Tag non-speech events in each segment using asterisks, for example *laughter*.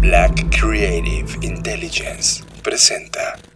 Black Creative Intelligence presenta.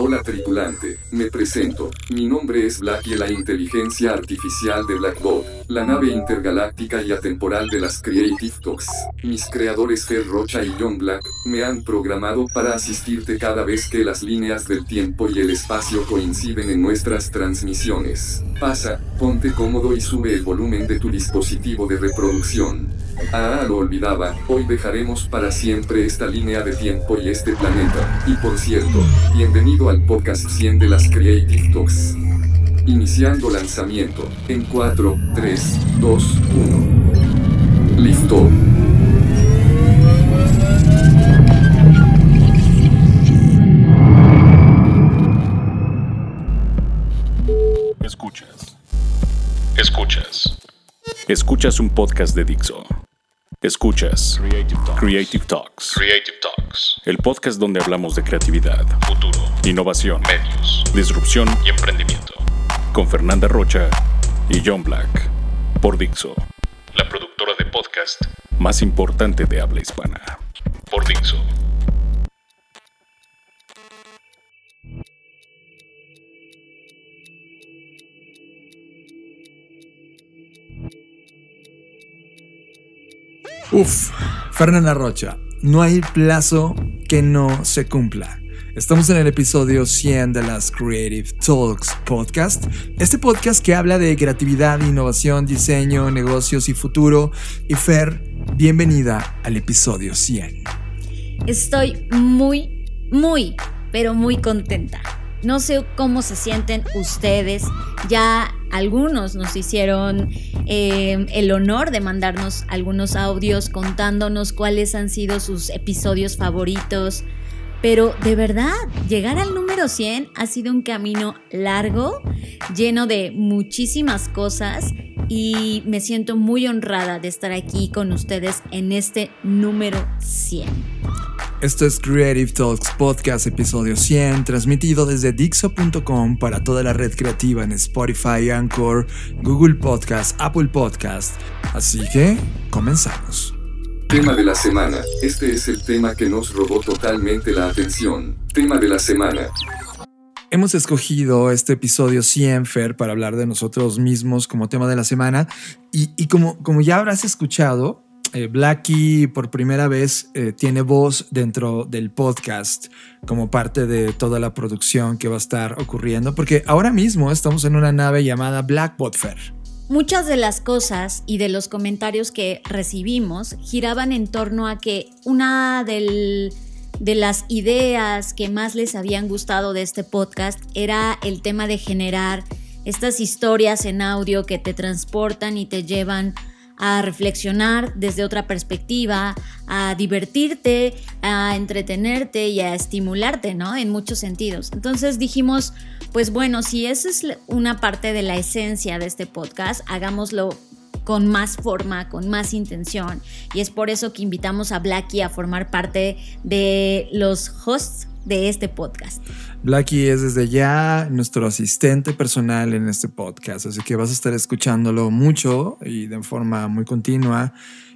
Hola tripulante, me presento. Mi nombre es Black y la inteligencia artificial de Blackbot, la nave intergaláctica y atemporal de las Creative Talks. Mis creadores Fer Rocha y John Black me han programado para asistirte cada vez que las líneas del tiempo y el espacio coinciden en nuestras transmisiones. Pasa, ponte cómodo y sube el volumen de tu dispositivo de reproducción. Ah, lo olvidaba, hoy dejaremos para siempre esta línea de tiempo y este planeta. Y por cierto, bienvenido al podcast 100 de las Creative Talks. Iniciando lanzamiento, en 4, 3, 2, 1. Listo. Escuchas. Escuchas. Escuchas un podcast de Dixo. Escuchas Creative Talks. Creative Talks. El podcast donde hablamos de creatividad, futuro, innovación, medios, disrupción y emprendimiento. Con Fernanda Rocha y John Black. Por Dixo. La productora de podcast más importante de habla hispana. Por Dixo. Uf, Fernanda Rocha, no hay plazo que no se cumpla. Estamos en el episodio 100 de las Creative Talks Podcast. Este podcast que habla de creatividad, innovación, diseño, negocios y futuro. Y Fer, bienvenida al episodio 100. Estoy muy, muy, pero muy contenta. No sé cómo se sienten ustedes. Ya algunos nos hicieron eh, el honor de mandarnos algunos audios contándonos cuáles han sido sus episodios favoritos. Pero de verdad, llegar al número 100 ha sido un camino largo, lleno de muchísimas cosas y me siento muy honrada de estar aquí con ustedes en este número 100. Esto es Creative Talks Podcast episodio 100, transmitido desde Dixo.com para toda la red creativa en Spotify, Anchor, Google Podcast, Apple Podcast. Así que, comenzamos. Tema de la semana. Este es el tema que nos robó totalmente la atención. Tema de la semana. Hemos escogido este episodio 100, Fer, para hablar de nosotros mismos como tema de la semana. Y, y como, como ya habrás escuchado, eh, Blackie por primera vez eh, tiene voz dentro del podcast como parte de toda la producción que va a estar ocurriendo, porque ahora mismo estamos en una nave llamada Blackbot Fair. Muchas de las cosas y de los comentarios que recibimos giraban en torno a que una de las ideas que más les habían gustado de este podcast era el tema de generar estas historias en audio que te transportan y te llevan a reflexionar desde otra perspectiva, a divertirte, a entretenerte y a estimularte, ¿no? En muchos sentidos. Entonces dijimos, pues bueno, si esa es una parte de la esencia de este podcast, hagámoslo con más forma, con más intención. Y es por eso que invitamos a Blackie a formar parte de los hosts de este podcast. Blackie es desde ya nuestro asistente personal en este podcast, así que vas a estar escuchándolo mucho y de forma muy continua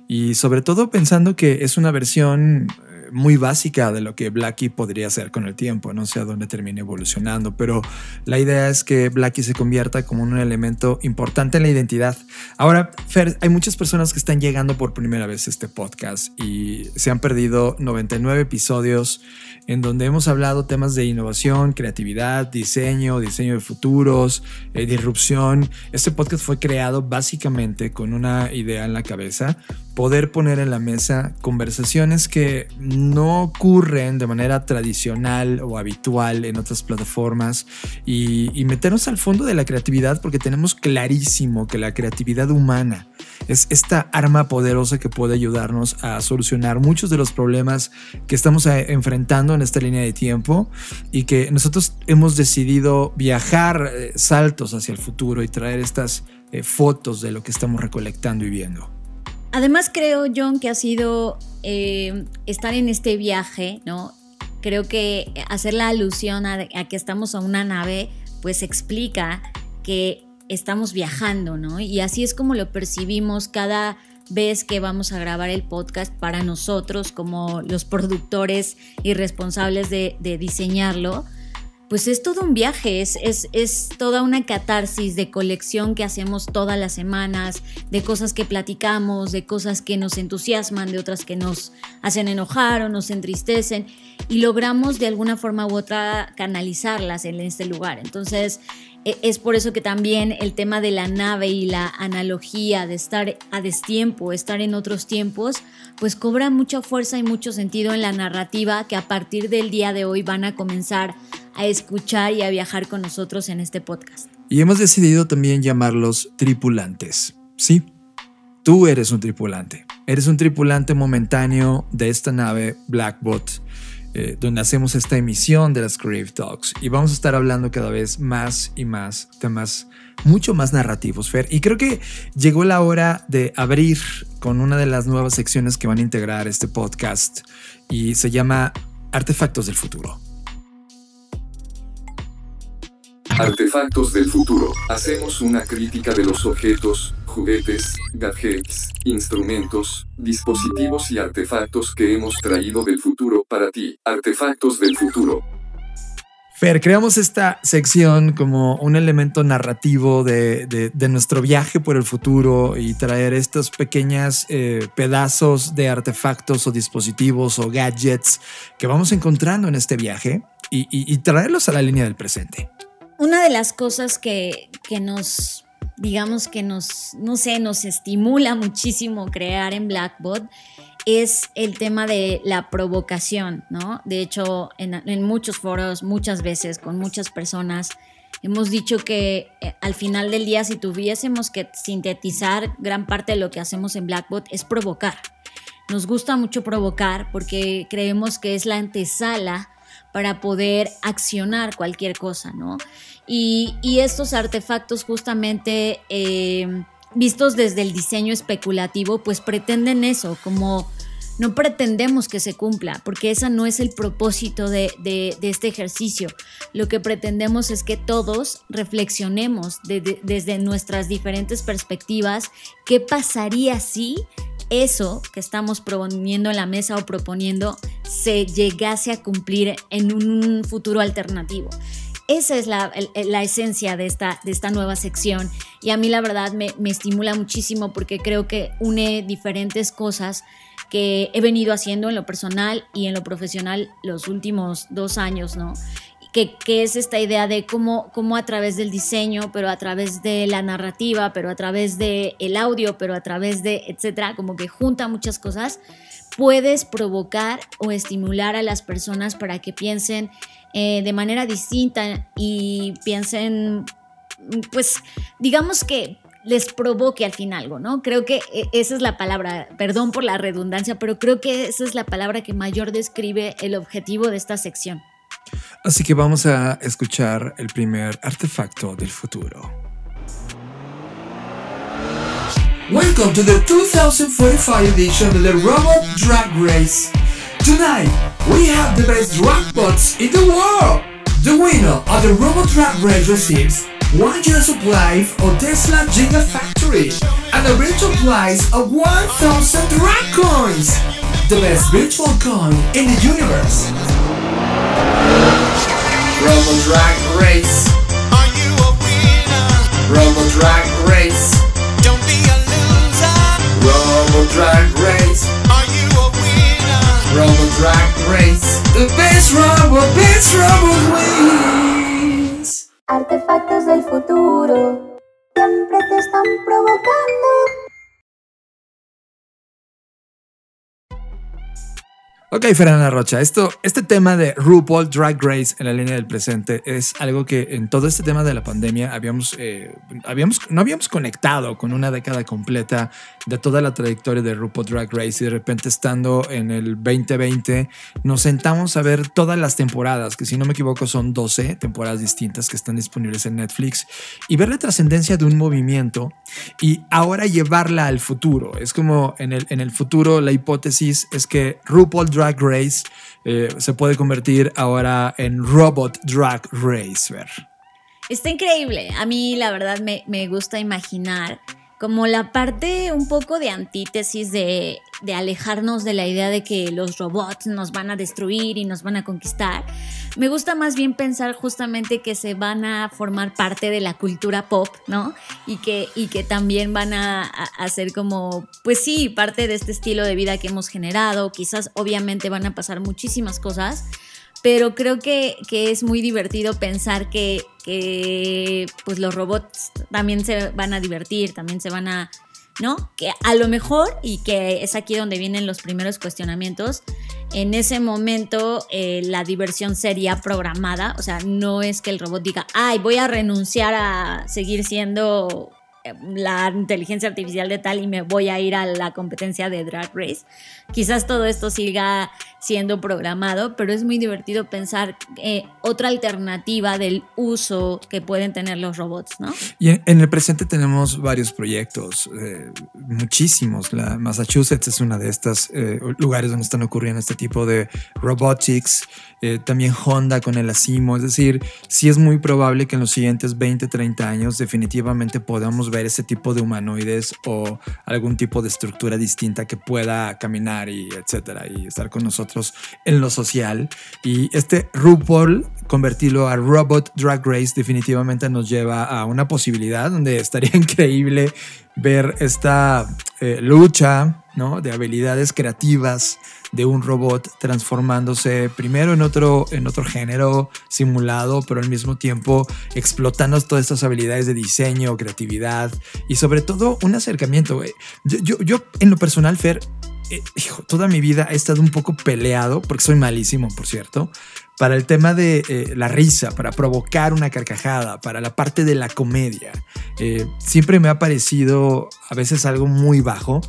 y sobre todo pensando que es una versión muy básica de lo que Blackie podría hacer con el tiempo. No sé a dónde termine evolucionando, pero la idea es que Blackie se convierta como un elemento importante en la identidad. Ahora, Fer, hay muchas personas que están llegando por primera vez a este podcast y se han perdido 99 episodios en donde hemos hablado temas de innovación, creatividad, diseño, diseño de futuros, eh, disrupción. Este podcast fue creado básicamente con una idea en la cabeza, poder poner en la mesa conversaciones que no ocurren de manera tradicional o habitual en otras plataformas y, meternos al fondo de la creatividad porque tenemos clarísimo que la creatividad humana es esta arma poderosa que puede ayudarnos a solucionar muchos de los problemas que estamos eh, enfrentando en esta línea de tiempo y que nosotros hemos decidido viajar eh, saltos hacia el futuro y traer estas eh, fotos de lo que estamos recolectando y viendo. Además creo, John, que ha sido estar en este viaje, ¿no? Creo que hacer la alusión a, a que estamos a una nave, pues explica que estamos viajando, ¿no? Y así es como lo percibimos cada vez que vamos a grabar el podcast para nosotros como los productores y responsables de, diseñarlo, pues es todo un viaje, es, es, es, toda una catarsis de colección que hacemos todas las semanas, de cosas que platicamos, de cosas que nos entusiasman, de otras que nos hacen enojar o nos entristecen, y logramos de alguna forma u otra canalizarlas en este lugar. Entonces, es por eso que también el tema de la nave y la analogía de estar a destiempo, estar en otros tiempos, pues cobra mucha fuerza y mucho sentido en la narrativa que a partir del día de hoy van a comenzar a escuchar y a viajar con nosotros en este podcast. Y hemos decidido también llamarlos tripulantes. Sí, tú eres un tripulante. Eres un tripulante momentáneo de esta nave Blackbot eh, donde hacemos esta emisión de las Creative Talks y vamos a estar hablando cada vez más y más temas mucho más narrativos, Fer. Y creo que llegó la hora de abrir con una de las nuevas secciones que van a integrar este podcast y se llama Artefactos del Futuro. Artefactos del futuro. Hacemos una crítica de los objetos, juguetes, gadgets, instrumentos, dispositivos y artefactos que hemos traído del futuro para ti. Artefactos del futuro. Fer, creamos esta sección como un elemento narrativo de, nuestro viaje por el futuro y traer estos pequeños eh, pedazos de artefactos o dispositivos o gadgets que vamos encontrando en este viaje y traerlos a la línea del presente una de las cosas que, nos, digamos que nos, no sé, nos estimula muchísimo crear en Blackbot es el tema de la provocación, ¿no? De hecho, en, muchos foros, muchas veces, con muchas personas, hemos dicho que eh, al final del día, si tuviésemos que sintetizar gran parte de lo que hacemos en Blackbot, es provocar. Nos gusta mucho provocar porque creemos que es la antesala para poder accionar cualquier cosa, ¿no? Y, estos artefactos justamente eh, vistos desde el diseño especulativo, pues pretenden eso, como no pretendemos que se cumpla, porque ese no es el propósito de, este ejercicio. Lo que pretendemos es que todos reflexionemos desde nuestras diferentes perspectivas qué pasaría si eso que estamos proponiendo en la mesa o proponiendo se llegase a cumplir en un futuro alternativo. Esa es la, esencia de esta, de esta nueva sección y a mí la verdad me, me estimula muchísimo porque creo que une diferentes cosas que he venido haciendo en lo personal y en lo profesional los últimos dos años, ¿no? que, es esta idea de cómo, cómo a través del diseño, pero a través de la narrativa, pero a través del el audio, pero a través de, etcétera, como que junta muchas cosas, puedes provocar o estimular a las personas para que piensen eh, de manera distinta y piensen, pues, digamos que les provoque al fin algo, ¿no? Creo que e, esa es la palabra, perdón por la redundancia, pero creo que esa es la palabra que mayor describe el objetivo de esta sección. Así que vamos a escuchar el primer artefacto del futuro. Welcome to the 2045 edition of the Robot Drag Race. Tonight, we have the best drag bots in the world. The winner of the Robot Drag Race receives one year supply of Tesla Gigafactory and a virtual prize of 1000 drag coins. The best virtual coin in the universe. Robot Drag Race. Race. The best Robo, best Robo wins. Artefactos del futuro Ok, Fernanda Rocha, esto, este tema de RuPaul Drag Race en la línea del presente es algo que en todo este tema de la pandemia habíamos, eh, habíamos, no habíamos conectado con una década completa de toda la trayectoria de RuPaul Drag Race y de repente estando en el 2020 nos sentamos a ver todas las temporadas, que si no me equivoco son 12 temporadas distintas que están disponibles en Netflix y ver la trascendencia de un movimiento y ahora llevarla al futuro. Es como en el, en el futuro la hipótesis es que RuPaul Drag Drag Race eh, se puede convertir ahora en Robot Drag Racer. está increíble. A mí la verdad me, me gusta imaginar como la parte un poco de antítesis de, alejarnos de la idea de que los robots nos van a destruir y nos van a conquistar. Me gusta más bien pensar justamente que se van a formar parte de la cultura pop, ¿no? Y que, y que también van a, a ser como, pues sí, parte de este estilo de vida que hemos generado. Quizás obviamente van a pasar muchísimas cosas pero creo que, que, es muy divertido pensar que, que pues los robots también se van a divertir, también se van a, ¿no? Que a lo mejor, y que es aquí donde vienen los primeros cuestionamientos, en ese momento eh, la diversión sería programada, o sea, no es que el robot diga, ay, voy a renunciar a seguir siendo la inteligencia artificial de tal y me voy a ir a la competencia de Drag Race. Quizás todo esto siga siendo programado, pero es muy divertido pensar eh, otra alternativa del uso que pueden tener los robots, ¿no? Y en, el presente tenemos varios proyectos, eh, muchísimos. La Massachusetts es una de estas eh, lugares donde están ocurriendo este tipo de robotics. También Honda con el ASIMO, es decir, sí es muy probable que en los siguientes 20, 30 años definitivamente podamos ver ese tipo de humanoides o algún tipo de estructura distinta que pueda caminar y etcétera y estar con nosotros en lo social. Y este RuPaul, convertirlo a Robot Drag Race, definitivamente nos lleva a una posibilidad donde estaría *laughs* increíble ver esta eh, lucha ¿no? de habilidades creativas de un robot transformándose primero en otro, en otro género simulado, pero al mismo tiempo explotando todas estas habilidades de diseño, creatividad y sobre todo un acercamiento. Yo, yo, yo en lo personal, Fer, eh, toda mi vida he estado un poco peleado, porque soy malísimo, por cierto, para el tema de eh, la risa, para provocar una carcajada, para la parte de la comedia. Eh, siempre me ha parecido a veces algo muy bajo,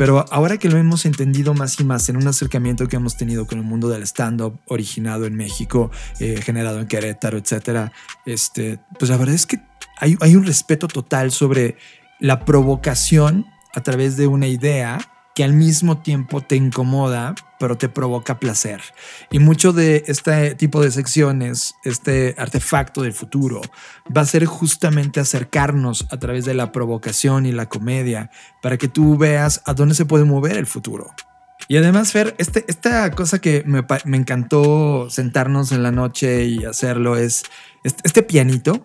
pero ahora que lo hemos entendido más y más en un acercamiento que hemos tenido con el mundo del stand-up originado en México, generado en Querétaro, etcétera, este, pues la verdad es que hay, hay un respeto total sobre la provocación a través de una idea que al mismo tiempo te incomoda, pero te provoca placer. Y mucho de este tipo de secciones, este artefacto del futuro, va a ser justamente acercarnos a través de la provocación y la comedia para que tú veas a dónde se puede mover el futuro. Y además, Fer, este, esta cosa que me, me encantó sentarnos en la noche y hacerlo es este, este pianito.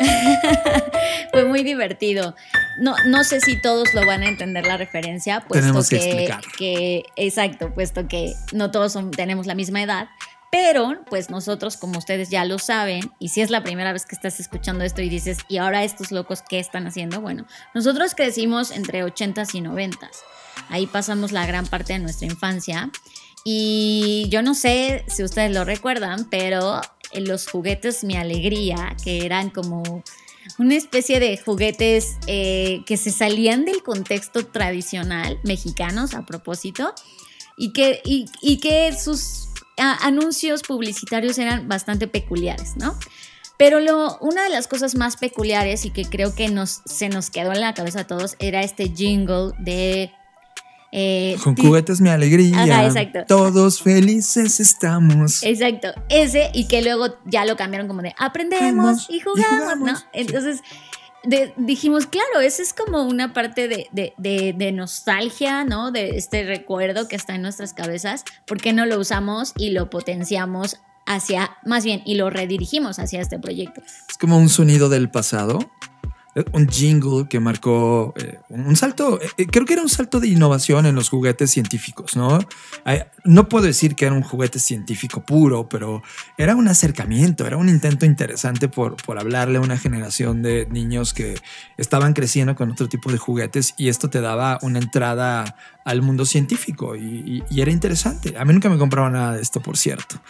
*laughs* Fue muy divertido. No, no sé si todos lo van a entender la referencia, puesto tenemos que, que, exacto, puesto que no todos tenemos la misma edad. Pero, pues nosotros, como ustedes ya lo saben, y si es la primera vez que estás escuchando esto y dices, ¿y ahora estos locos qué están haciendo? Bueno, nosotros crecimos entre 80s y 90s. Ahí pasamos la gran parte de nuestra infancia. Y yo no sé si ustedes lo recuerdan, pero los juguetes Mi Alegría, que eran como una especie de juguetes eh, que se salían del contexto tradicional mexicanos a propósito y que, y, que sus anuncios publicitarios eran bastante peculiares, ¿no? Pero lo, una de las cosas más peculiares y que creo que nos, se nos quedó en la cabeza a todos era este jingle de eh, Con juguetes mi alegría. exacto. Todos felices estamos. Exacto. Ese y que luego ya lo cambiaron como de aprendemos y jugamos, ¿no? Entonces dijimos, claro, esa es como una parte de, de, nostalgia, ¿no? De este recuerdo que está en nuestras cabezas. ¿Por qué no lo usamos y lo potenciamos hacia, más bien, y lo redirigimos hacia este proyecto? Es como un sonido del pasado un jingle que marcó eh, un salto, eh, creo que era un salto de innovación en los juguetes científicos, ¿no? No puedo decir que era un juguete científico puro, pero era un acercamiento, era un intento interesante por, por hablarle a una generación de niños que estaban creciendo con otro tipo de juguetes y esto te daba una entrada al mundo científico y, era interesante. A mí nunca me compraba nada de esto, por cierto.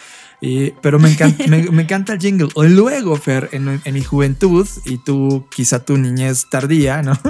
pero me encanta, *laughs* me, encanta el jingle. Luego, Fer, en, mi juventud, y tú, quizá tu niñez tardía, ¿no? *laughs*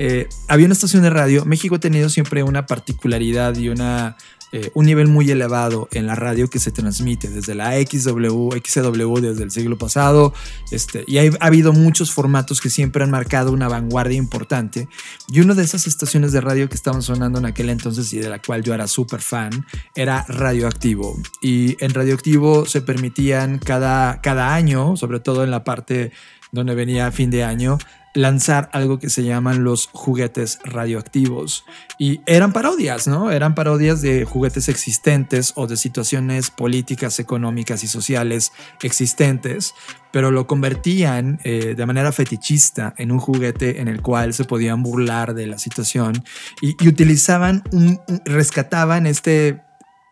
Eh, había una estación de radio. México ha tenido siempre una particularidad y una eh, un nivel muy elevado en la radio que se transmite desde la XW, XW desde el siglo pasado, este, y ha habido muchos formatos que siempre han marcado una vanguardia importante. Y una de esas estaciones de radio que estaban sonando en aquel entonces y de la cual yo era súper fan era Radioactivo. Y en Radioactivo se permitían cada, cada año, sobre todo en la parte donde venía fin de año lanzar algo que se llaman los juguetes radioactivos. Y eran parodias, ¿no? Eran parodias de juguetes existentes o de situaciones políticas, económicas y sociales existentes, pero lo convertían eh, de manera fetichista en un juguete en el cual se podían burlar de la situación y, utilizaban, un, rescataban este,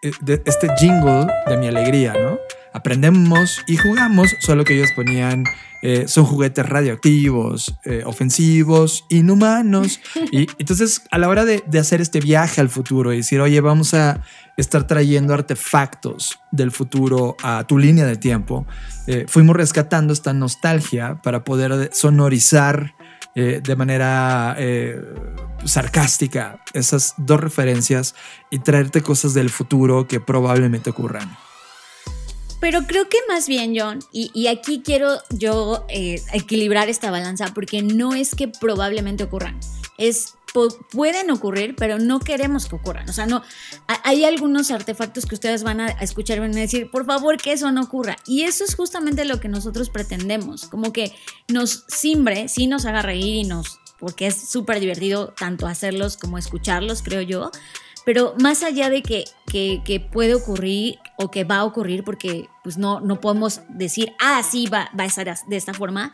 eh, este jingle de mi alegría, ¿no? Aprendemos y jugamos, solo que ellos ponían eh, son juguetes radioactivos, eh, ofensivos, inhumanos. Y *laughs* entonces, a la hora de, hacer este viaje al futuro y decir, oye, vamos a estar trayendo artefactos del futuro a tu línea de tiempo, eh, fuimos rescatando esta nostalgia para poder sonorizar de manera sarcástica esas dos referencias y traerte cosas del futuro que probablemente ocurran. Pero creo que más bien, John, y, aquí quiero yo eh, equilibrar esta balanza porque no es que probablemente ocurran, es pueden ocurrir, pero no queremos que ocurran. O sea, no, hay algunos artefactos que ustedes van a escuchar y van a decir, por favor, que eso no ocurra. Y eso es justamente lo que nosotros pretendemos, como que nos simbre, sí nos haga reír y nos, porque es súper divertido tanto hacerlos como escucharlos, creo yo. Pero más allá de que, que, puede ocurrir o que va a ocurrir, porque pues no, no podemos decir, ah, sí, va, va a estar de esta forma,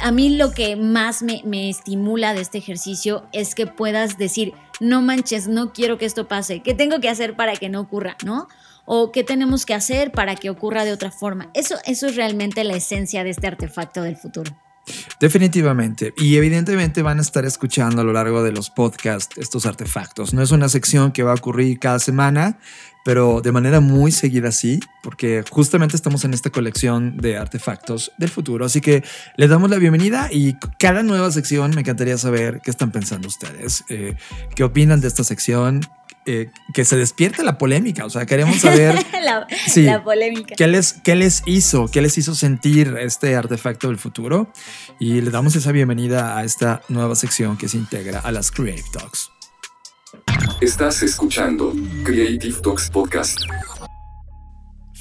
a mí lo que más me, me, estimula de este ejercicio es que puedas decir, no manches, no quiero que esto pase, ¿qué tengo que hacer para que no ocurra? ¿No? O qué tenemos que hacer para que ocurra de otra forma. Eso, eso es realmente la esencia de este artefacto del futuro. Definitivamente. Y evidentemente van a estar escuchando a lo largo de los podcasts estos artefactos. No es una sección que va a ocurrir cada semana, pero de manera muy seguida sí, porque justamente estamos en esta colección de artefactos del futuro. Así que les damos la bienvenida y cada nueva sección me encantaría saber qué están pensando ustedes, eh, qué opinan de esta sección, eh, que se despierte la polémica. O sea, queremos saber *laughs* la, polémica. ¿qué les, ¿Qué les hizo? ¿Qué les hizo sentir este artefacto del futuro? Y le damos esa bienvenida a esta nueva sección que se integra a las Creative Talks. Estás escuchando Creative Talks Podcast.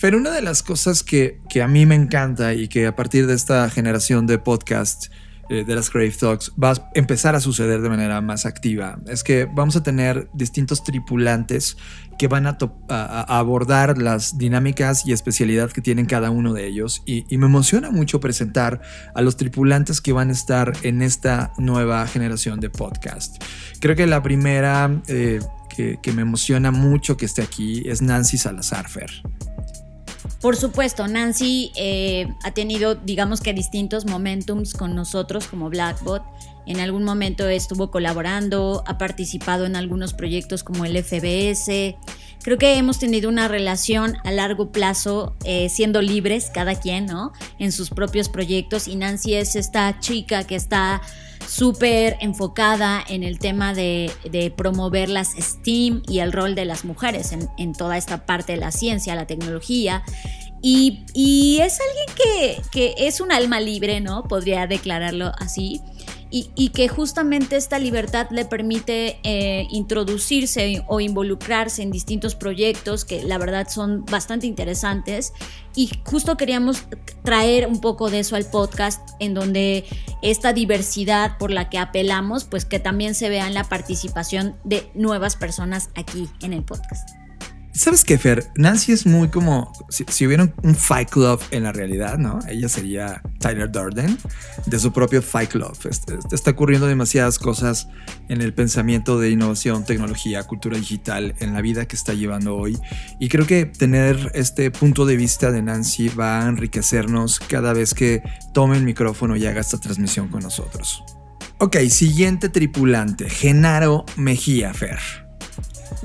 Pero una de las cosas que, que a mí me encanta y que a partir de esta generación de podcast eh, de las Crave Talks va a empezar a suceder de manera más activa. Es que vamos a tener distintos tripulantes que van a, abordar las dinámicas y especialidad que tienen cada uno de ellos. Y, me emociona mucho presentar a los tripulantes que van a estar en esta nueva generación de podcast. Creo que la primera eh, que, que me emociona mucho que esté aquí es Nancy Salazar Fer. Por supuesto, Nancy eh, ha tenido, digamos que distintos momentums con nosotros como Blackbot. En algún momento estuvo colaborando, ha participado en algunos proyectos como el FBS. Creo que hemos tenido una relación a largo plazo, eh, siendo libres cada quien, ¿no? En sus propios proyectos. Y Nancy es esta chica que está súper enfocada en el tema de, promover las STEAM y el rol de las mujeres en, toda esta parte de la ciencia, la tecnología. Y, es alguien que, que, es un alma libre, ¿no? Podría declararlo así y, que justamente esta libertad le permite eh, introducirse o involucrarse en distintos proyectos que la verdad son bastante interesantes y justo queríamos traer un poco de eso al podcast en donde esta diversidad por la que apelamos pues que también se vea en la participación de nuevas personas aquí en el podcast. ¿Sabes qué, Fer? Nancy es muy como si, hubiera un Fight Club en la realidad, ¿no? Ella sería Tyler Durden de su propio Fight Club. Está ocurriendo demasiadas cosas en el pensamiento de innovación, tecnología, cultura digital, en la vida que está llevando hoy. Y creo que tener este punto de vista de Nancy va a enriquecernos cada vez que tome el micrófono y haga esta transmisión con nosotros. Ok, siguiente tripulante, Genaro Mejía, Fer.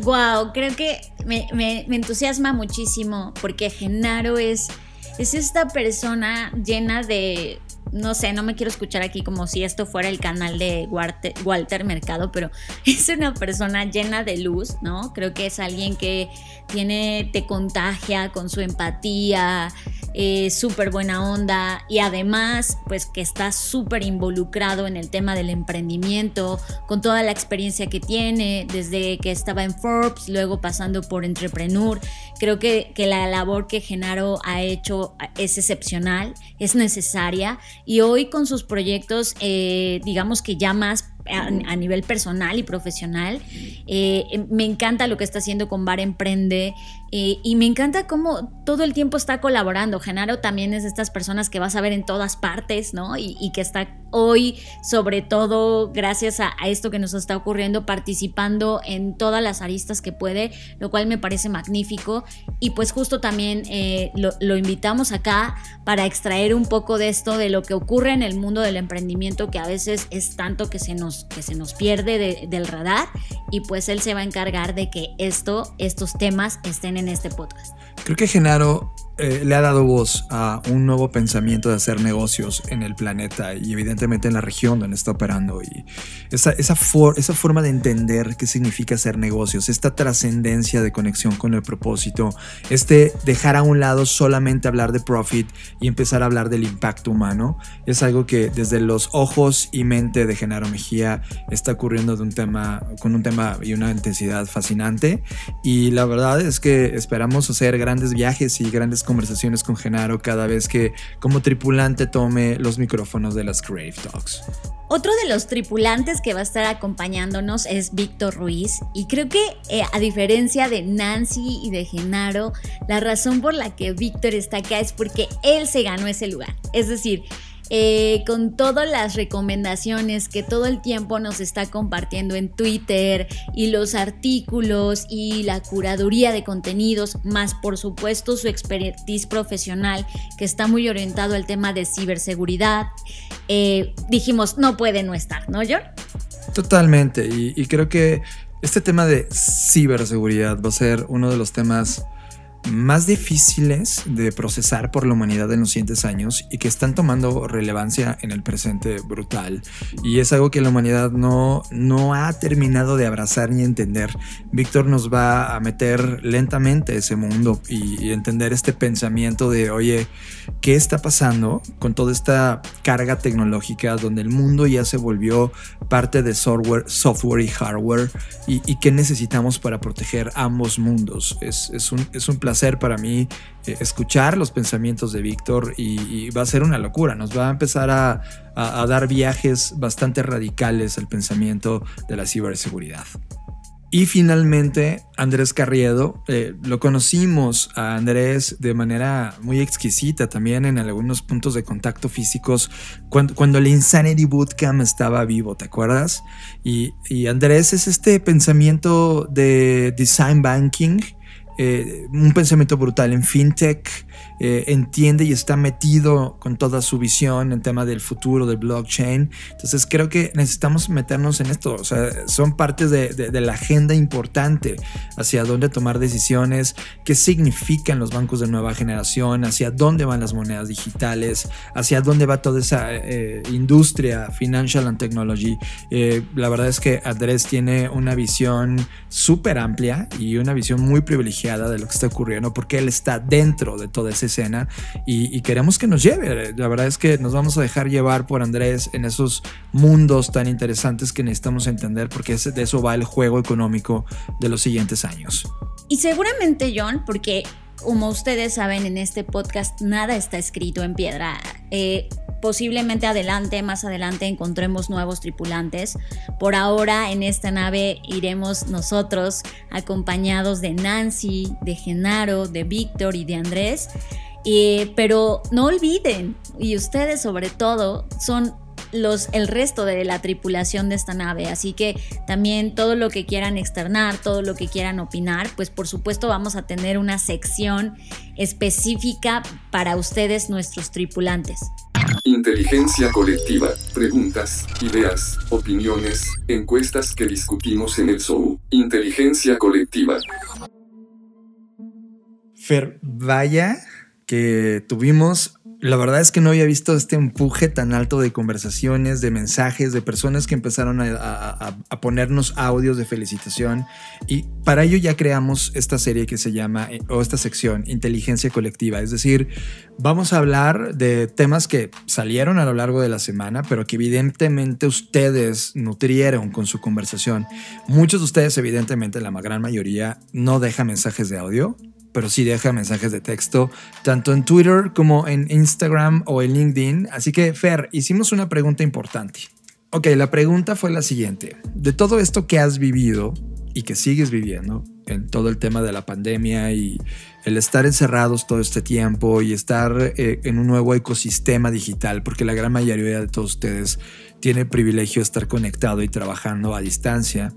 Wow, creo que me, entusiasma muchísimo porque Genaro es, es esta persona llena de, no sé, no me quiero escuchar aquí como si esto fuera el canal de Walter, Mercado, pero *laughs* es una persona llena de luz, ¿no? Creo que es alguien que tiene, te contagia con su empatía, eh, súper buena onda y además pues que está súper involucrado en el tema del emprendimiento, con toda la experiencia que tiene, desde que estaba en Forbes, luego pasando por Entrepreneur. Creo que, que la labor que Genaro ha hecho es excepcional, es necesaria y hoy con sus proyectos, eh, digamos que ya más a, nivel personal y profesional. Eh, em, me encanta lo que está haciendo con Bar Emprende eh, y me encanta cómo todo el tiempo está colaborando. Genaro también es de estas personas que vas a ver en todas partes, ¿no? Y, que está hoy, sobre todo gracias a, esto que nos está ocurriendo, participando en todas las aristas que puede, lo cual me parece magnífico. Y pues justo también eh, lo, lo invitamos acá para extraer un poco de esto, de lo que ocurre en el mundo del emprendimiento, que a veces es tanto que se nos que se nos pierde del radar y pues él se va a encargar de que esto, estos temas estén en este podcast. Creo que Genaro eh, le ha dado voz a un nuevo pensamiento de hacer negocios en el planeta y evidentemente en la región donde está operando. Y esa, esa, esa forma de entender qué significa hacer negocios, esta trascendencia de conexión con el propósito, este dejar a un lado solamente hablar de profit y empezar a hablar del impacto humano, es algo que desde los ojos y mente de Genaro Mejía está ocurriendo de un tema, con un tema y una intensidad fascinante. Y la verdad es que esperamos hacer grandes viajes y grandes conversaciones con Genaro cada vez que como tripulante tome los micrófonos de las Creative Talks. Otro de los tripulantes que va a estar acompañándonos es Víctor Ruiz y creo que eh, a diferencia de Nancy y de Genaro, la razón por la que Víctor está acá es porque él se ganó ese lugar. Es decir, eh, con todas las recomendaciones que todo el tiempo nos está compartiendo en Twitter y los artículos y la curaduría de contenidos, más por supuesto su expertise profesional que está muy orientado al tema de ciberseguridad, eh, dijimos, no puede no estar, ¿no, John? Totalmente, y creo que este tema de ciberseguridad va a ser uno de los temas más difíciles de procesar por la humanidad en los siguientes años y que están tomando relevancia en el presente brutal. Y es algo que la humanidad no, no ha terminado de abrazar ni entender. Víctor nos va a meter lentamente ese mundo y, entender este pensamiento de, oye, ¿qué está pasando con toda esta carga tecnológica donde el mundo ya se volvió parte de software, software y hardware y, qué necesitamos para proteger ambos mundos? Es, es, un, es un placer para mí eh, escuchar los pensamientos de Víctor y, va a ser una locura. Nos va a empezar a, dar viajes bastante radicales al pensamiento de la ciberseguridad. Y finalmente, Andrés Carriedo, eh, lo conocimos a Andrés de manera muy exquisita también en algunos puntos de contacto físicos cuando, cuando el Insanity Bootcamp estaba vivo, ¿te acuerdas? Y, y Andrés es este pensamiento de design banking eh, un pensamiento brutal en fintech, eh, entiende y está metido con toda su visión en tema del futuro del blockchain. Entonces creo que necesitamos meternos en esto. O sea, son partes de, la agenda importante hacia dónde tomar decisiones, qué significan los bancos de nueva generación, hacia dónde van las monedas digitales, hacia dónde va toda esa eh, industria financial and technology. la verdad es que Andrés tiene una visión súper amplia y una visión muy privilegiada de lo que está ocurriendo, porque él está dentro de esa escena y, queremos que nos lleve. La verdad es que nos vamos a dejar llevar por Andrés en esos mundos tan interesantes que necesitamos entender, porque de eso va el juego económico de los siguientes años. Y seguramente, John, porque como ustedes saben, en este podcast nada está escrito en piedra. Eh, posiblemente adelante, más adelante encontremos nuevos tripulantes. Por ahora en esta nave iremos nosotros acompañados de Nancy, de Genaro, de Víctor y de Andrés. Eh, pero no olviden, y ustedes sobre todo, son los, el resto de la tripulación de esta nave. Así que también todo lo que quieran externar, todo lo que quieran opinar, pues por supuesto vamos a tener una sección específica para ustedes, nuestros tripulantes. Inteligencia colectiva, preguntas, ideas, opiniones, encuestas que discutimos en el show. Inteligencia colectiva. Fer, vaya que tuvimos La verdad es que no había visto este empuje tan alto de conversaciones, de mensajes, de personas que empezaron a, ponernos audios de felicitación. Y para ello ya creamos esta serie que se llama, eh, o esta sección, Inteligencia Colectiva. Es decir, vamos a hablar de temas que salieron a lo largo de la semana, pero que evidentemente ustedes nutrieron con su conversación. Muchos de ustedes, evidentemente, la gran mayoría, no dejan mensajes de audio pero sí deja mensajes de texto, tanto en Twitter como en Instagram o en LinkedIn. Así que, Fer, hicimos una pregunta importante. Ok, la pregunta fue la siguiente. De todo esto que has vivido y que sigues viviendo, en todo el tema de la pandemia y el estar encerrados todo este tiempo y estar eh, en un nuevo ecosistema digital, porque la gran mayoría de todos ustedes tiene el privilegio de estar conectado y trabajando a distancia,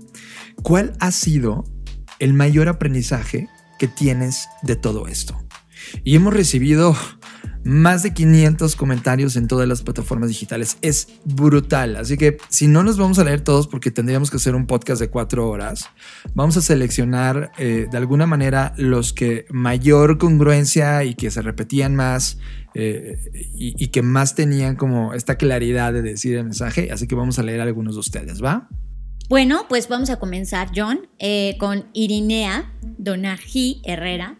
¿cuál ha sido el mayor aprendizaje que tienes de todo esto. Y hemos recibido más de 500 comentarios en todas las plataformas digitales. Es brutal. Así que si no nos vamos a leer todos porque tendríamos que hacer un podcast de cuatro horas, vamos a seleccionar eh, de alguna manera los que mayor congruencia y que se repetían más eh, y, y que más tenían como esta claridad de decir el mensaje. Así que vamos a leer algunos de ustedes, ¿va? Bueno, pues vamos a comenzar, John, eh, con Irinea Donají Herrera.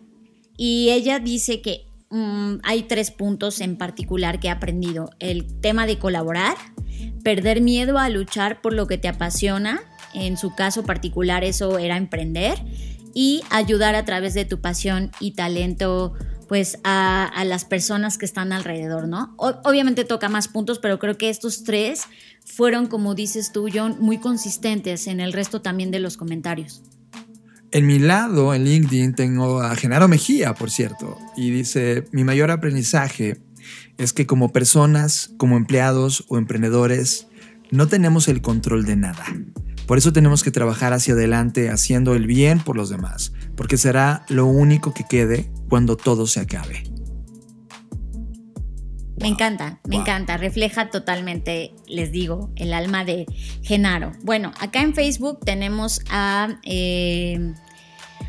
Y ella dice que mm, hay tres puntos en particular que ha aprendido. El tema de colaborar, perder miedo a luchar por lo que te apasiona. En su caso particular eso era emprender. Y ayudar a través de tu pasión y talento pues a, las personas que están alrededor, ¿no? Obviamente toca más puntos, pero creo que estos tres fueron, como dices tú, John, muy consistentes en el resto también de los comentarios. En mi lado, en LinkedIn, tengo a Genaro Mejía, por cierto, y dice, mi mayor aprendizaje es que como personas, como empleados o emprendedores, no tenemos el control de nada. Por eso tenemos que trabajar hacia adelante haciendo el bien por los demás, porque será lo único que quede cuando todo se acabe. Me encanta, me wow. encanta. Refleja totalmente, les digo, el alma de Genaro. Bueno, acá en Facebook tenemos a eh,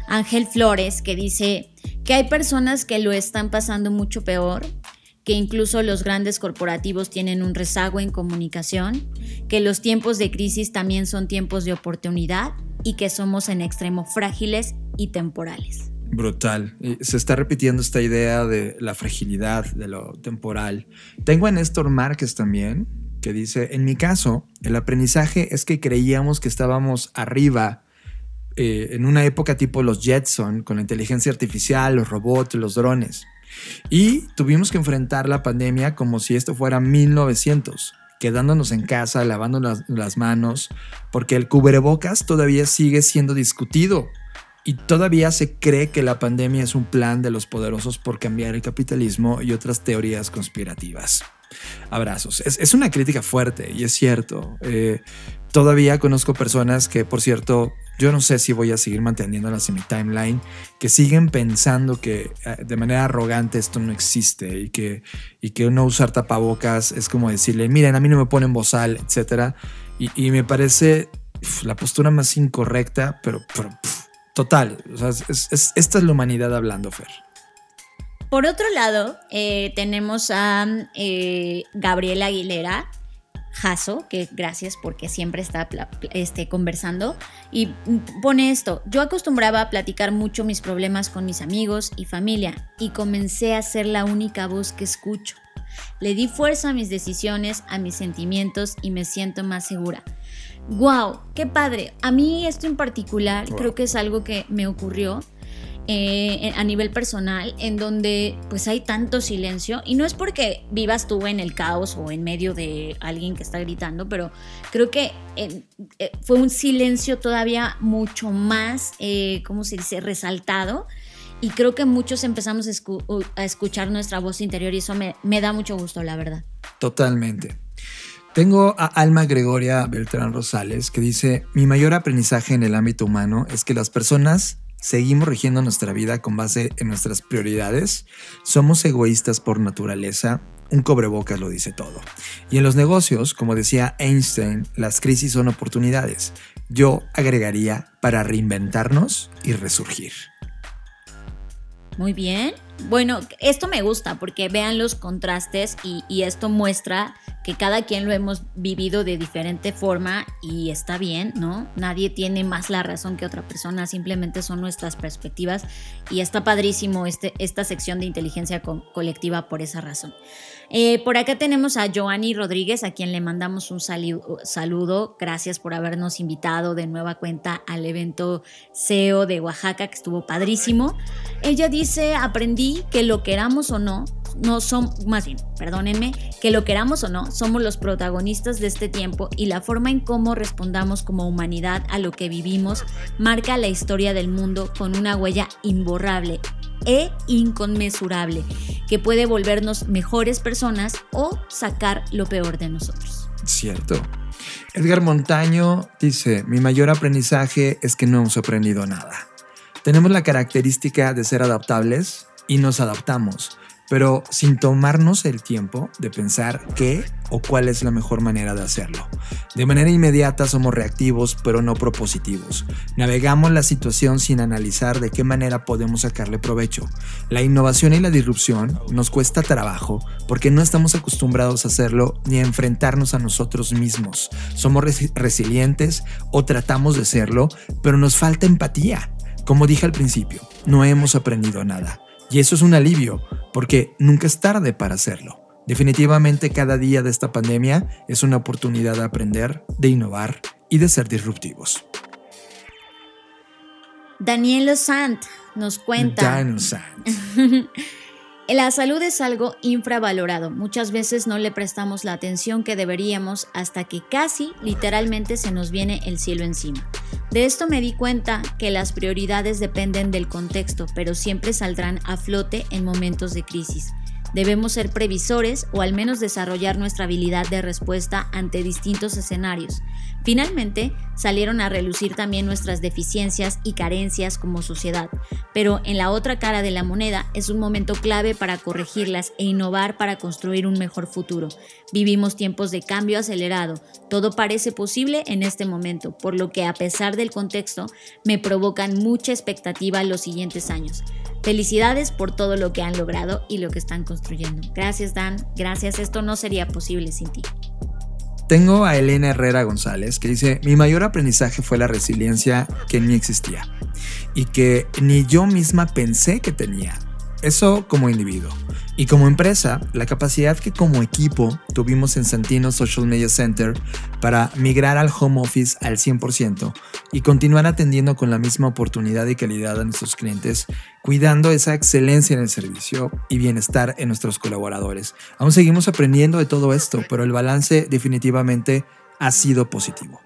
Ángel Flores que dice que hay personas que lo están pasando mucho peor, que incluso los grandes corporativos tienen un rezago en comunicación, que los tiempos de crisis también son tiempos de oportunidad y que somos en extremo frágiles y temporales. Brutal. Se está repitiendo esta idea de la fragilidad, de lo temporal. Tengo a Néstor Márquez también, que dice, en mi caso, el aprendizaje es que creíamos que estábamos arriba eh, en una época tipo los Jetson, con la inteligencia artificial, los robots, los drones. Y tuvimos que enfrentar la pandemia como si esto fuera 1900 quedándonos en casa, lavando las, las manos, porque el cubrebocas todavía sigue siendo discutido y todavía se cree que la pandemia es un plan de los poderosos por cambiar el capitalismo y otras teorías conspirativas. Abrazos. Es, una crítica fuerte y es cierto. Eh, todavía conozco personas que, por cierto, yo no sé si voy a seguir manteniéndolas en mi timeline, que siguen pensando que eh, de manera arrogante esto no existe y que, y que no usar tapabocas es como decirle, miren, a mí no me ponen bozal, etc. Y, y me parece la postura más incorrecta, pero, Total, esta es la humanidad hablando, Fer. Por otro lado, eh, tenemos a eh, Gabriela Aguilera Jasso, que gracias porque siempre está este, conversando, y pone esto, yo acostumbraba a platicar mucho mis problemas con mis amigos y familia, y comencé a ser la única voz que escucho. Le di fuerza a mis decisiones, a mis sentimientos y me siento más segura. ¡Wow! ¡Qué padre! A mí esto en particular wow. creo que es algo que me ocurrió eh, a nivel personal, en donde pues hay tanto silencio, y no es porque vivas tú en el caos o en medio de alguien que está gritando, pero creo que eh, eh, fue un silencio todavía mucho más, ¿cómo se dice?, resaltado. Y creo que muchos empezamos a, escu a escuchar nuestra voz interior y eso me, me da mucho gusto, la verdad. Totalmente. Tengo a Alma Gregoria Beltrán Rosales que dice, mi mayor aprendizaje en el ámbito humano es que las personas seguimos rigiendo nuestra vida con base en nuestras prioridades, somos egoístas por naturaleza, un cobrebocas lo dice todo. Y en los negocios, como decía Einstein, las crisis son oportunidades. Yo agregaría para reinventarnos y resurgir. Muy bien, Bueno, esto me gusta porque vean los contrastes y, y, esto muestra que cada quien lo hemos vivido de diferente forma y está bien, ¿no? Nadie tiene más la razón que otra persona, simplemente son nuestras perspectivas y está padrísimo este, esta sección de inteligencia co colectiva por esa razón. Eh, por acá tenemos a Joanny Rodríguez, a quien le mandamos un saludo. Gracias por habernos invitado de nueva cuenta al evento SEO de Oaxaca, que estuvo padrísimo. Ella dice, aprendí que lo queramos o no, no son, más bien, perdónenme, que lo queramos o no, somos los protagonistas de este tiempo y la forma en cómo respondamos como humanidad a lo que vivimos marca la historia del mundo con una huella imborrable e inconmensurable que puede volvernos mejores personas o sacar lo peor de nosotros. Cierto. Edgar Montaño dice, mi mayor aprendizaje es que no hemos aprendido nada. Tenemos la característica de ser adaptables y nos adaptamos pero sin tomarnos el tiempo de pensar qué o cuál es la mejor manera de hacerlo. De manera inmediata somos reactivos, pero no propositivos. Navegamos la situación sin analizar de qué manera podemos sacarle provecho. La innovación y la disrupción nos cuesta trabajo porque no estamos acostumbrados a hacerlo ni a enfrentarnos a nosotros mismos. Somos resilientes o tratamos de serlo, pero nos falta empatía. Como dije al principio, no hemos aprendido nada. Y eso es un alivio, porque nunca es tarde para hacerlo. Definitivamente cada día de esta pandemia es una oportunidad de aprender, de innovar y de ser disruptivos. Daniel Sant nos cuenta. *laughs* La salud es algo infravalorado. Muchas veces no le prestamos la atención que deberíamos hasta que casi literalmente se nos viene el cielo encima. De esto me di cuenta que las prioridades dependen del contexto, pero siempre saldrán a flote en momentos de crisis. Debemos ser previsores o al menos desarrollar nuestra habilidad de respuesta ante distintos escenarios. Finalmente, salieron a relucir también nuestras deficiencias y carencias como sociedad, pero en la otra cara de la moneda es un momento clave para corregirlas e innovar para construir un mejor futuro. Vivimos tiempos de cambio acelerado, todo parece posible en este momento, por lo que a pesar del contexto, me provocan mucha expectativa los siguientes años. Felicidades por todo lo que han logrado y lo que están construyendo. Gracias Dan, gracias, esto no sería posible sin ti. Tengo a Elena Herrera González que dice, mi mayor aprendizaje fue la resiliencia que ni existía y que ni yo misma pensé que tenía. Eso como individuo. Y como empresa, la capacidad que como equipo tuvimos en Santino Social Media Center para migrar al home office al 100% y continuar atendiendo con la misma oportunidad y calidad a nuestros clientes, cuidando esa excelencia en el servicio y bienestar en nuestros colaboradores. Aún seguimos aprendiendo de todo esto, pero el balance definitivamente ha sido positivo.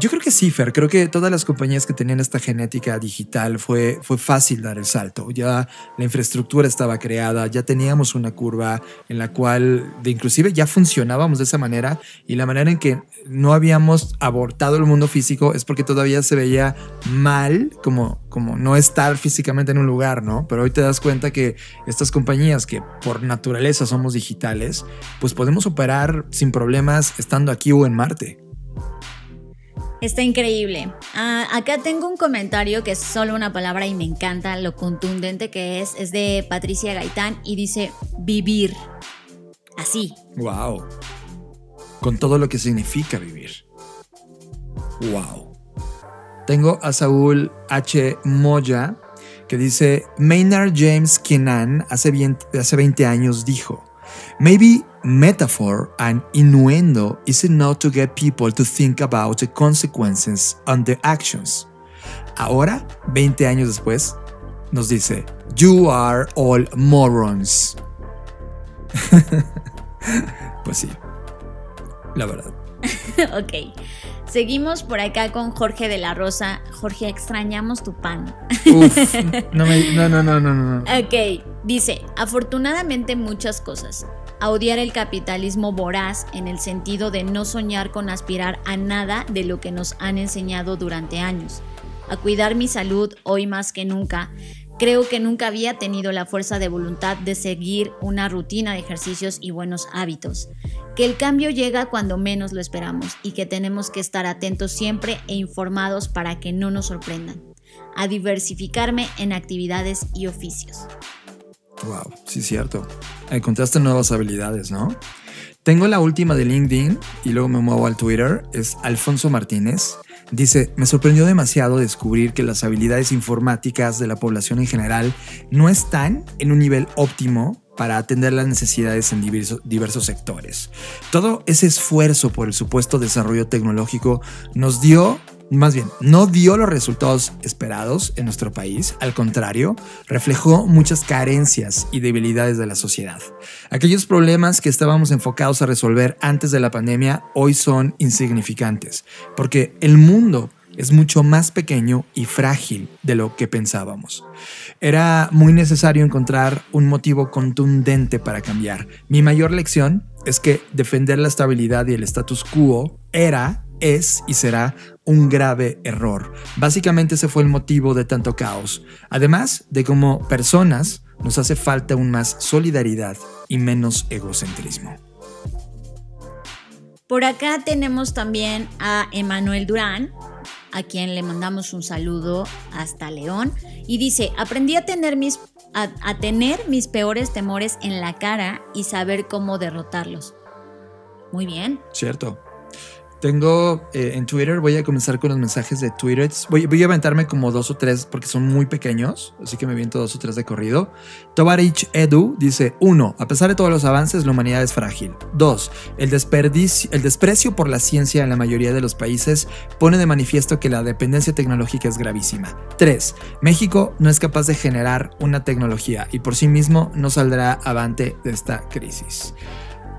Yo creo que sí, Fer. Creo que todas las compañías que tenían esta genética digital fue, fue fácil dar el salto. Ya la infraestructura estaba creada, ya teníamos una curva en la cual de inclusive ya funcionábamos de esa manera y la manera en que no habíamos abortado el mundo físico es porque todavía se veía mal como, como no estar físicamente en un lugar, ¿no? Pero hoy te das cuenta que estas compañías que por naturaleza somos digitales, pues podemos operar sin problemas estando aquí o en Marte. Está increíble. Ah, acá tengo un comentario que es solo una palabra y me encanta lo contundente que es. Es de Patricia Gaitán y dice vivir. Así. Wow. Con todo lo que significa vivir. Wow. Tengo a Saúl H. Moya que dice, Maynard James Keenan hace, hace 20 años dijo, Maybe metaphor and innuendo is enough to get people to think about the consequences on their actions. Ahora, 20 años después, nos dice, You are all morons. *laughs* pues sí, la verdad. *laughs* ok. Seguimos por acá con Jorge de la Rosa. Jorge, extrañamos tu pan. Uf, *laughs* no, no, no, no, no, no. Ok, dice, afortunadamente muchas cosas. A odiar el capitalismo voraz en el sentido de no soñar con aspirar a nada de lo que nos han enseñado durante años. A cuidar mi salud hoy más que nunca Creo que nunca había tenido la fuerza de voluntad de seguir una rutina de ejercicios y buenos hábitos. Que el cambio llega cuando menos lo esperamos y que tenemos que estar atentos siempre e informados para que no nos sorprendan. A diversificarme en actividades y oficios. Wow, sí, cierto. Encontraste nuevas habilidades, ¿no? Tengo la última de LinkedIn y luego me muevo al Twitter. Es Alfonso Martínez. Dice, me sorprendió demasiado descubrir que las habilidades informáticas de la población en general no están en un nivel óptimo para atender las necesidades en diversos, sectores. Todo ese esfuerzo por el supuesto desarrollo tecnológico nos dio más bien, no dio los resultados esperados en nuestro país, al contrario, reflejó muchas carencias y debilidades de la sociedad. Aquellos problemas que estábamos enfocados a resolver antes de la pandemia hoy son insignificantes, porque el mundo es mucho más pequeño y frágil de lo que pensábamos. Era muy necesario encontrar un motivo contundente para cambiar. Mi mayor lección es que defender la estabilidad y el status quo era es y será un grave error. Básicamente ese fue el motivo de tanto caos. Además de como personas nos hace falta aún más solidaridad y menos egocentrismo. Por acá tenemos también a Emanuel Durán, a quien le mandamos un saludo hasta León, y dice, aprendí a tener mis, a, a tener mis peores temores en la cara y saber cómo derrotarlos. Muy bien. Cierto. Tengo eh, en Twitter, voy a comenzar con los mensajes de Twitter. Voy, a aventarme como dos o tres porque son muy pequeños, así que me viento dos o tres de corrido. Tovarich Edu dice: 1. A pesar de todos los avances, la humanidad es frágil. 2. El, desperdicio, el desprecio por la ciencia en la mayoría de los países pone de manifiesto que la dependencia tecnológica es gravísima. 3. México no es capaz de generar una tecnología y por sí mismo no saldrá avante de esta crisis.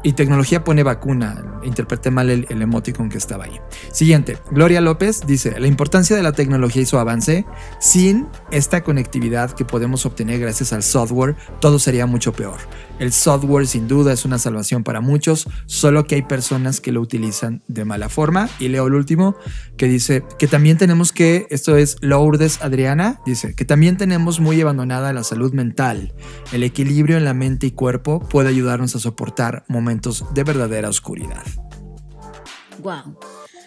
Y tecnología pone vacuna. Interpreté mal el, el, emoticon que estaba ahí. Siguiente. Gloria López dice, la importancia de la tecnología y su avance, sin esta conectividad que podemos obtener gracias al software, todo sería mucho peor. El software sin duda es una salvación para muchos, solo que hay personas que lo utilizan de mala forma. Y leo el último que dice que también tenemos que, esto es Lourdes Adriana, dice que también tenemos muy abandonada la salud mental. El equilibrio en la mente y cuerpo puede ayudarnos a soportar momentos de verdadera oscuridad. Wow.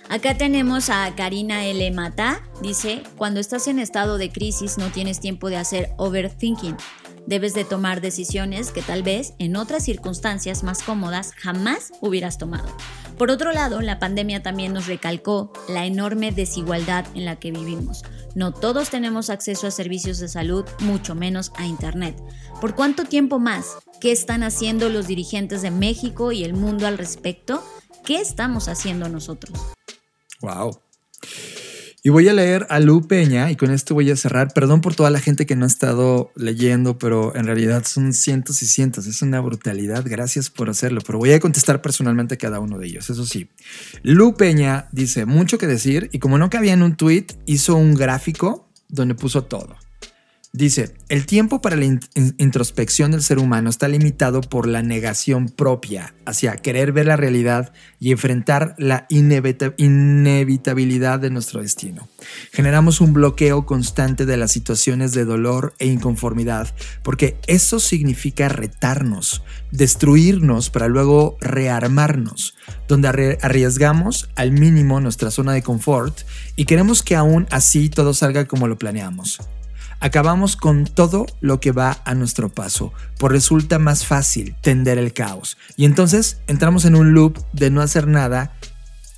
Acá tenemos a Karina L. Mata. Dice, cuando estás en estado de crisis no tienes tiempo de hacer overthinking. Debes de tomar decisiones que tal vez en otras circunstancias más cómodas jamás hubieras tomado. Por otro lado, la pandemia también nos recalcó la enorme desigualdad en la que vivimos. No todos tenemos acceso a servicios de salud, mucho menos a Internet. ¿Por cuánto tiempo más? ¿Qué están haciendo los dirigentes de México y el mundo al respecto? ¿Qué estamos haciendo nosotros? Wow. Y voy a leer a Lu Peña y con esto voy a cerrar. Perdón por toda la gente que no ha estado leyendo, pero en realidad son cientos y cientos. Es una brutalidad. Gracias por hacerlo, pero voy a contestar personalmente a cada uno de ellos. Eso sí. Lu Peña dice mucho que decir y como no cabía en un tweet, hizo un gráfico donde puso todo. Dice, el tiempo para la in introspección del ser humano está limitado por la negación propia hacia querer ver la realidad y enfrentar la inevita inevitabilidad de nuestro destino. Generamos un bloqueo constante de las situaciones de dolor e inconformidad porque eso significa retarnos, destruirnos para luego rearmarnos, donde arriesgamos al mínimo nuestra zona de confort y queremos que aún así todo salga como lo planeamos acabamos con todo lo que va a nuestro paso, pues resulta más fácil tender el caos. Y entonces entramos en un loop de no hacer nada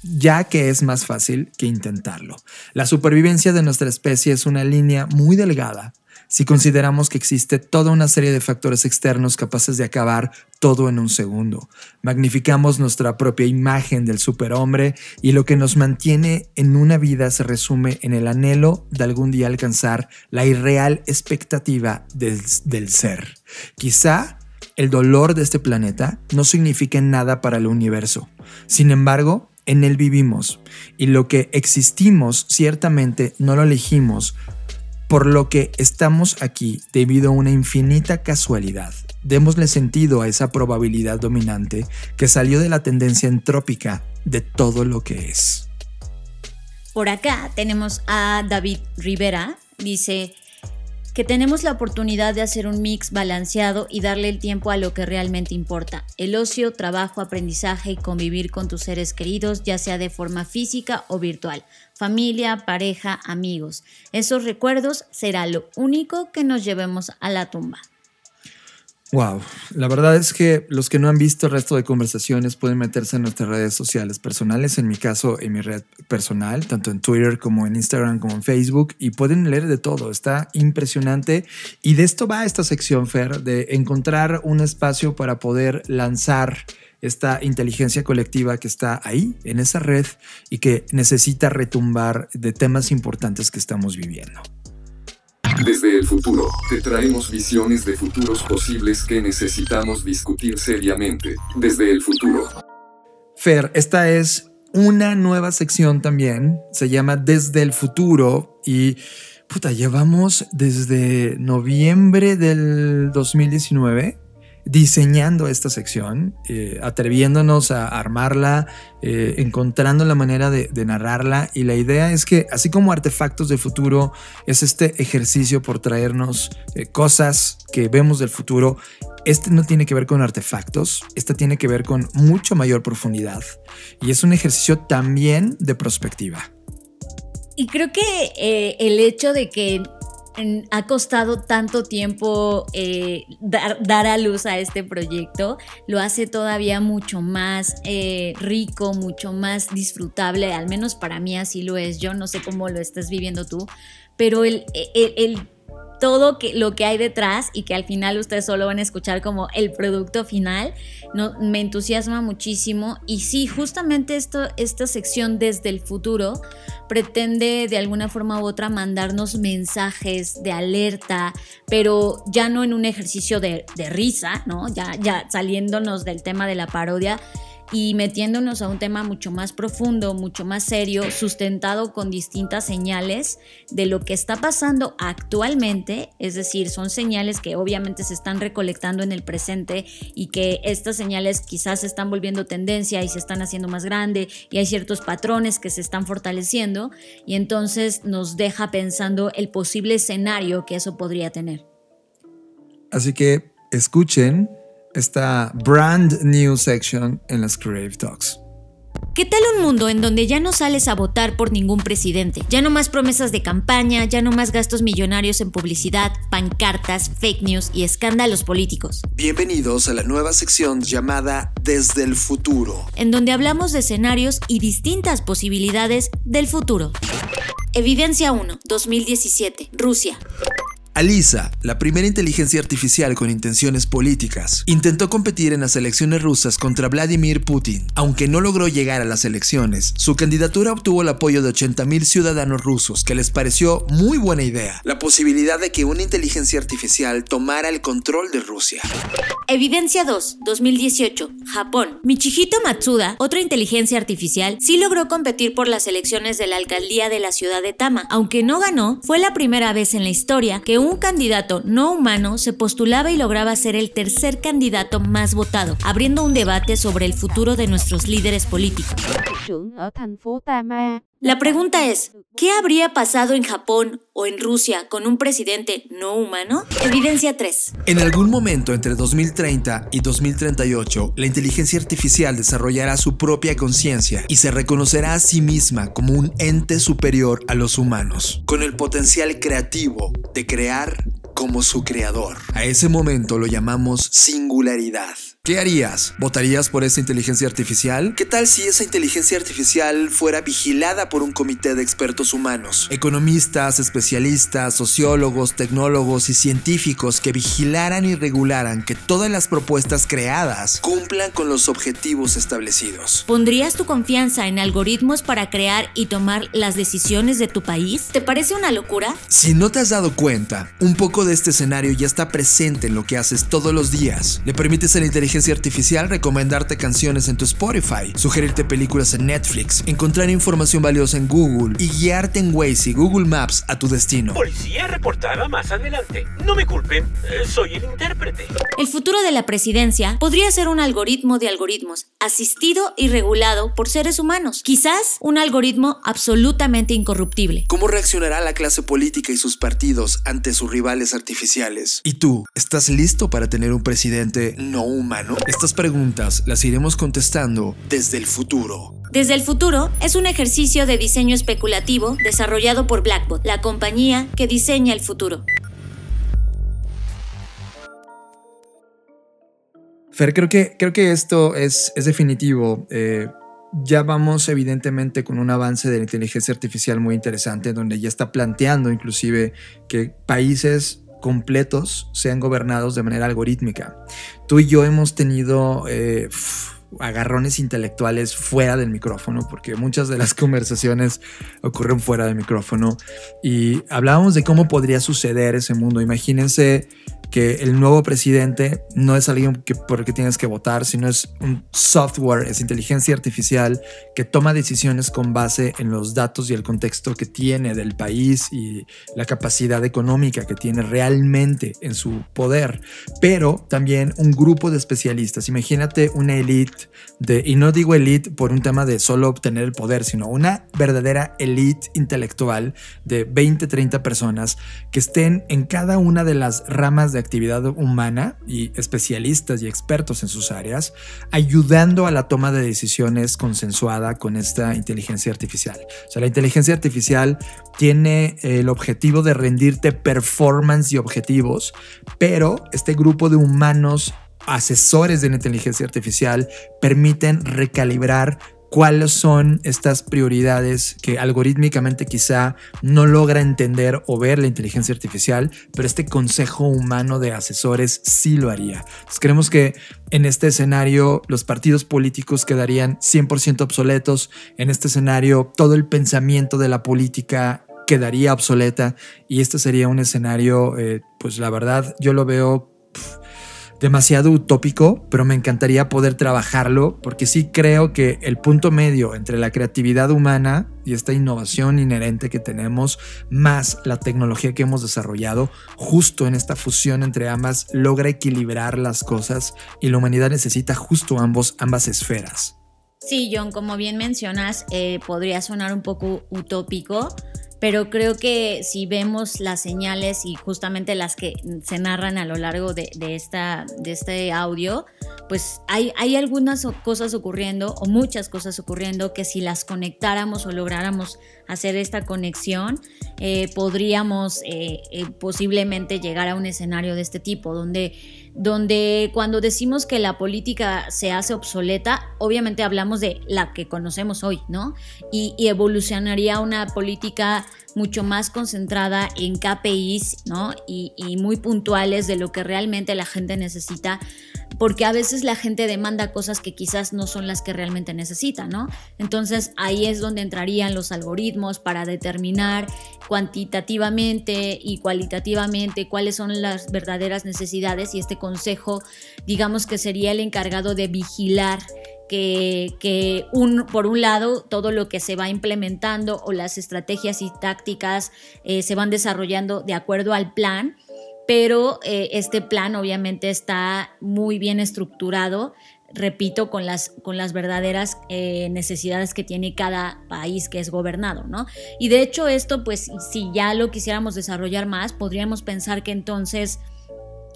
ya que es más fácil que intentarlo. La supervivencia de nuestra especie es una línea muy delgada si consideramos que existe toda una serie de factores externos capaces de acabar todo en un segundo. Magnificamos nuestra propia imagen del superhombre y lo que nos mantiene en una vida se resume en el anhelo de algún día alcanzar la irreal expectativa del, ser. Quizá el dolor de este planeta no signifique nada para el universo. Sin embargo, en él vivimos y lo que existimos ciertamente no lo elegimos, por lo que estamos aquí debido a una infinita casualidad. Démosle sentido a esa probabilidad dominante que salió de la tendencia entrópica de todo lo que es. Por acá tenemos a David Rivera, dice que tenemos la oportunidad de hacer un mix balanceado y darle el tiempo a lo que realmente importa, el ocio, trabajo, aprendizaje y convivir con tus seres queridos, ya sea de forma física o virtual familia, pareja, amigos. Esos recuerdos será lo único que nos llevemos a la tumba. Wow, la verdad es que los que no han visto el resto de conversaciones pueden meterse en nuestras redes sociales personales, en mi caso en mi red personal, tanto en Twitter como en Instagram como en Facebook, y pueden leer de todo, está impresionante. Y de esto va esta sección, Fer, de encontrar un espacio para poder lanzar esta inteligencia colectiva que está ahí, en esa red, y que necesita retumbar de temas importantes que estamos viviendo. Desde el futuro, te traemos visiones de futuros posibles que necesitamos discutir seriamente. Desde el futuro. Fer, esta es una nueva sección también. Se llama Desde el futuro y puta, llevamos desde noviembre del 2019 diseñando esta sección, eh, atreviéndonos a armarla, eh, encontrando la manera de, narrarla. Y la idea es que, así como Artefactos de Futuro es este ejercicio por traernos eh, cosas que vemos del futuro, este no tiene que ver con artefactos, este tiene que ver con mucho mayor profundidad. Y es un ejercicio también de perspectiva. Y creo que el hecho de que ha costado tanto tiempo eh, dar, a luz a este proyecto, lo hace todavía mucho más eh, rico, mucho más disfrutable, al menos para mí así lo es. Yo no sé cómo lo estás viviendo tú, pero el, el todo lo que hay detrás y que al final ustedes solo van a escuchar como el producto final, no, me entusiasma muchísimo. Y sí, justamente esto, esta sección desde el futuro pretende de alguna forma u otra mandarnos mensajes de alerta, pero ya no en un ejercicio de, risa. Ya, ya saliéndonos del tema de la parodia, y metiéndonos a un tema mucho más profundo, mucho más serio, sustentado con distintas señales de lo que está pasando actualmente, es decir, son señales que obviamente se están recolectando en el presente y que estas señales quizás se están volviendo tendencia y se están haciendo más grande y hay ciertos patrones que se están fortaleciendo y entonces nos deja pensando el posible escenario que eso podría tener. Así que escuchen esta brand new section en las Creative Talks. ¿Qué tal un mundo en donde ya no sales a votar por ningún presidente? Ya no más promesas de campaña, ya no más gastos millonarios en publicidad, pancartas, fake news y escándalos políticos. Bienvenidos a la nueva sección llamada Desde el futuro, en donde hablamos de escenarios y distintas posibilidades del futuro. Evidencia 1, 2017, Rusia. Alisa, la primera inteligencia artificial con intenciones políticas, intentó competir en las elecciones rusas contra Vladimir Putin. Aunque no logró llegar a las elecciones, su candidatura obtuvo el apoyo de 80.000 ciudadanos rusos que les pareció muy buena idea la posibilidad de que una inteligencia artificial tomara el control de Rusia. Evidencia 2, 2018, Japón. Michihito Matsuda, otra inteligencia artificial, sí logró competir por las elecciones de la alcaldía de la ciudad de Tama. Aunque no ganó, fue la primera vez en la historia que un un candidato no humano se postulaba y lograba ser el tercer candidato más votado, abriendo un debate sobre el futuro de nuestros líderes políticos. La pregunta es, ¿qué habría pasado en Japón o en Rusia con un presidente no humano? Evidencia 3. En algún momento entre 2030 y 2038, la inteligencia artificial desarrollará su propia conciencia y se reconocerá a sí misma como un ente superior a los humanos, con el potencial creativo de crear como su creador. A ese momento lo llamamos singularidad. ¿Qué harías? ¿Votarías por esa inteligencia artificial? ¿Qué tal si esa inteligencia artificial fuera vigilada por un comité de expertos humanos? Economistas, especialistas, sociólogos, tecnólogos y científicos que vigilaran y regularan que todas las propuestas creadas cumplan con los objetivos establecidos. ¿Pondrías tu confianza en algoritmos para crear y tomar las decisiones de tu país? ¿Te parece una locura? Si no te has dado cuenta, un poco de este escenario ya está presente en lo que haces todos los días. Le permites a la inteligencia artificial recomendarte canciones en tu Spotify, sugerirte películas en Netflix, encontrar información valiosa en Google y guiarte en Waze y Google Maps a tu destino. Policía reportada más adelante. No me culpen, eh, soy el intérprete. El futuro de la presidencia podría ser un algoritmo de algoritmos, asistido y regulado por seres humanos. Quizás un algoritmo absolutamente incorruptible. ¿Cómo reaccionará la clase política y sus partidos ante sus rivales artificiales? ¿Y tú, estás listo para tener un presidente no humano? Estas preguntas las iremos contestando desde el futuro. Desde el futuro es un ejercicio de diseño especulativo desarrollado por Blackbot, la compañía que diseña el futuro. Fer, creo que, creo que esto es, es definitivo. Eh, ya vamos evidentemente con un avance de la inteligencia artificial muy interesante, donde ya está planteando inclusive que países completos sean gobernados de manera algorítmica. Tú y yo hemos tenido... Eh, agarrones intelectuales fuera del micrófono, porque muchas de las *laughs* conversaciones ocurren fuera del micrófono. Y hablábamos de cómo podría suceder ese mundo. Imagínense que el nuevo presidente no es alguien que, por el que tienes que votar, sino es un software, es inteligencia artificial que toma decisiones con base en los datos y el contexto que tiene del país y la capacidad económica que tiene realmente en su poder. Pero también un grupo de especialistas. Imagínate una elite de, y no digo elite por un tema de solo obtener el poder, sino una verdadera elite intelectual de 20, 30 personas que estén en cada una de las ramas actividad humana y especialistas y expertos en sus áreas, ayudando a la toma de decisiones consensuada con esta inteligencia artificial. O sea, la inteligencia artificial tiene el objetivo de rendirte performance y objetivos, pero este grupo de humanos asesores de la inteligencia artificial permiten recalibrar cuáles son estas prioridades que algorítmicamente quizá no logra entender o ver la inteligencia artificial, pero este consejo humano de asesores sí lo haría. creemos que en este escenario los partidos políticos quedarían 100% obsoletos, en este escenario todo el pensamiento de la política quedaría obsoleta y este sería un escenario, eh, pues la verdad yo lo veo demasiado utópico, pero me encantaría poder trabajarlo porque sí creo que el punto medio entre la creatividad humana y esta innovación inherente que tenemos, más la tecnología que hemos desarrollado, justo en esta fusión entre ambas, logra equilibrar las cosas y la humanidad necesita justo ambos, ambas esferas. Sí, John, como bien mencionas, eh, podría sonar un poco utópico, pero creo que si vemos las señales y justamente las que se narran a lo largo de, este audio, pues hay, hay algunas cosas ocurriendo o muchas cosas ocurriendo que si las conectáramos o lográramos hacer esta conexión, eh, podríamos eh, eh, posiblemente llegar a un escenario de este tipo, donde, donde cuando decimos que la política se hace obsoleta, obviamente hablamos de la que conocemos hoy, ¿no? Y, y evolucionaría una política mucho más concentrada en KPIs, ¿no? Y, y muy puntuales de lo que realmente la gente necesita porque a veces la gente demanda cosas que quizás no son las que realmente necesita, ¿no? Entonces ahí es donde entrarían los algoritmos para determinar cuantitativamente y cualitativamente cuáles son las verdaderas necesidades y este consejo, digamos que sería el encargado de vigilar que, un, por un lado todo lo que se va implementando o las estrategias y tácticas eh, se van desarrollando de acuerdo al plan pero eh, este plan obviamente está muy bien estructurado, repito, con las, con las verdaderas eh, necesidades que tiene cada país que es gobernado, ¿no? Y de hecho esto, pues si ya lo quisiéramos desarrollar más, podríamos pensar que entonces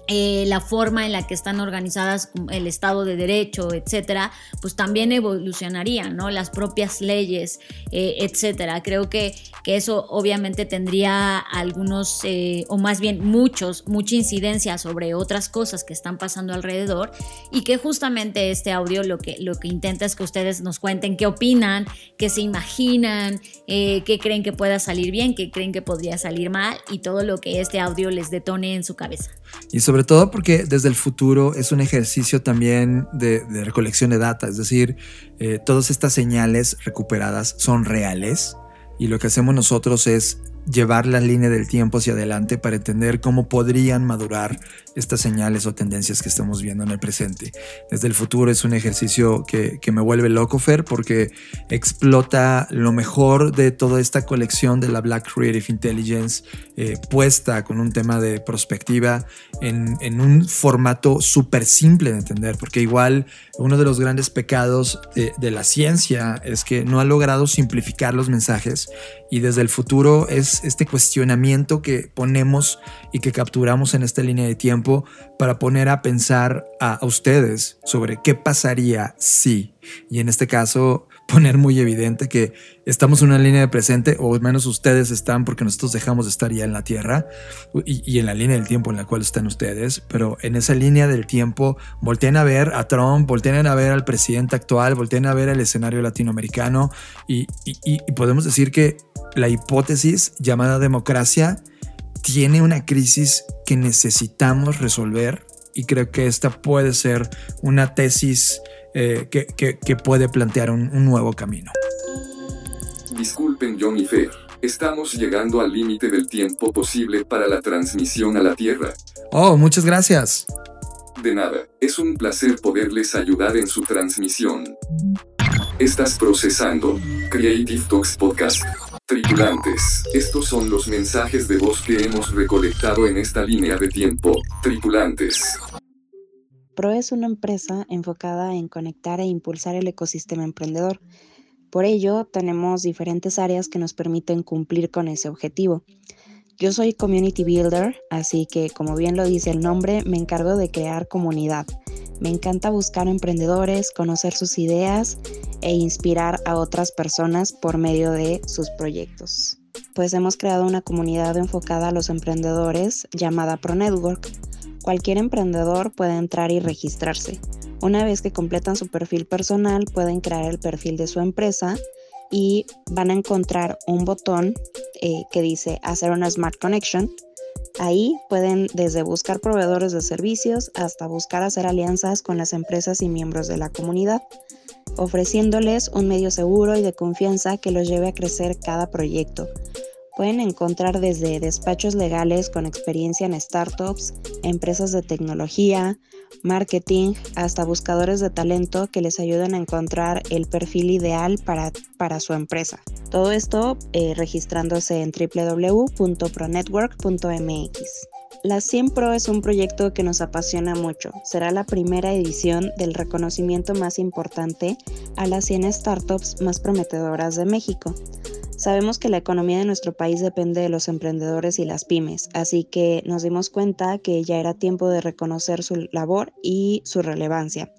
eh, la forma en la que están organizadas el Estado de Derecho, etcétera, pues también evolucionarían, ¿no? Las propias leyes, eh, etcétera. Creo que, que, eso obviamente tendría algunos, eh, o más bien muchos, mucha incidencia sobre otras cosas que están pasando alrededor y que justamente este audio lo que, lo que intenta es que ustedes nos cuenten qué opinan, qué se imaginan, qué creen que pueda salir bien, qué creen que podría salir mal y todo lo que este audio les detone en su cabeza. Y sobre todo porque desde el futuro es un ejercicio también de, recolección de data, es decir, eh, todas estas señales recuperadas son reales y lo que hacemos nosotros es llevar la línea del tiempo hacia adelante para entender cómo podrían madurar estas señales o tendencias que estamos viendo en el presente. Desde el futuro es un ejercicio que, me vuelve loco, Fer, porque explota lo mejor de toda esta colección de la Black Creative Intelligence eh, puesta con un tema de perspectiva en, un formato súper simple de entender, porque igual uno de los grandes pecados de, la ciencia es que no ha logrado simplificar los mensajes y desde el futuro es este cuestionamiento que ponemos y que capturamos en esta línea de tiempo para poner a pensar a, ustedes sobre qué pasaría si. Y en este caso, poner muy evidente que estamos en una línea de presente, o al menos ustedes están, porque nosotros dejamos de estar ya en la Tierra y, y, en la línea del tiempo en la cual están ustedes, pero en esa línea del tiempo, volteen a ver a Trump, volteen a ver al presidente actual, volteen a ver el escenario latinoamericano y, y, y podemos decir que la hipótesis llamada democracia tiene una crisis que necesitamos resolver y creo que esta puede ser una tesis eh, que, que, que, puede plantear un, un, nuevo camino. Disculpen John y Fer, estamos llegando al límite del tiempo posible para la transmisión a la Tierra. Oh, muchas gracias. De nada, es un placer poderles ayudar en su transmisión. Estás procesando Creative Talks Podcast. Tripulantes, estos son los mensajes de voz que hemos recolectado en esta línea de tiempo. Tripulantes. PRO es una empresa enfocada en conectar e impulsar el ecosistema emprendedor. Por ello, tenemos diferentes áreas que nos permiten cumplir con ese objetivo. Yo soy Community Builder, así que como bien lo dice el nombre, me encargo de crear comunidad. Me encanta buscar emprendedores, conocer sus ideas e inspirar a otras personas por medio de sus proyectos. Pues hemos creado una comunidad enfocada a los emprendedores llamada ProNetwork. Cualquier emprendedor puede entrar y registrarse. Una vez que completan su perfil personal, pueden crear el perfil de su empresa y van a encontrar un botón eh, que dice hacer una Smart Connection. Ahí pueden desde buscar proveedores de servicios hasta buscar hacer alianzas con las empresas y miembros de la comunidad, ofreciéndoles un medio seguro y de confianza que los lleve a crecer cada proyecto. Pueden encontrar desde despachos legales con experiencia en startups, empresas de tecnología, marketing, hasta buscadores de talento que les ayuden a encontrar el perfil ideal para, para su empresa. Todo esto eh, registrándose en www.pronetwork.mx. La 100 Pro es un proyecto que nos apasiona mucho. Será la primera edición del reconocimiento más importante a las 100 startups más prometedoras de México. Sabemos que la economía de nuestro país depende de los emprendedores y las pymes, así que nos dimos cuenta que ya era tiempo de reconocer su labor y su relevancia.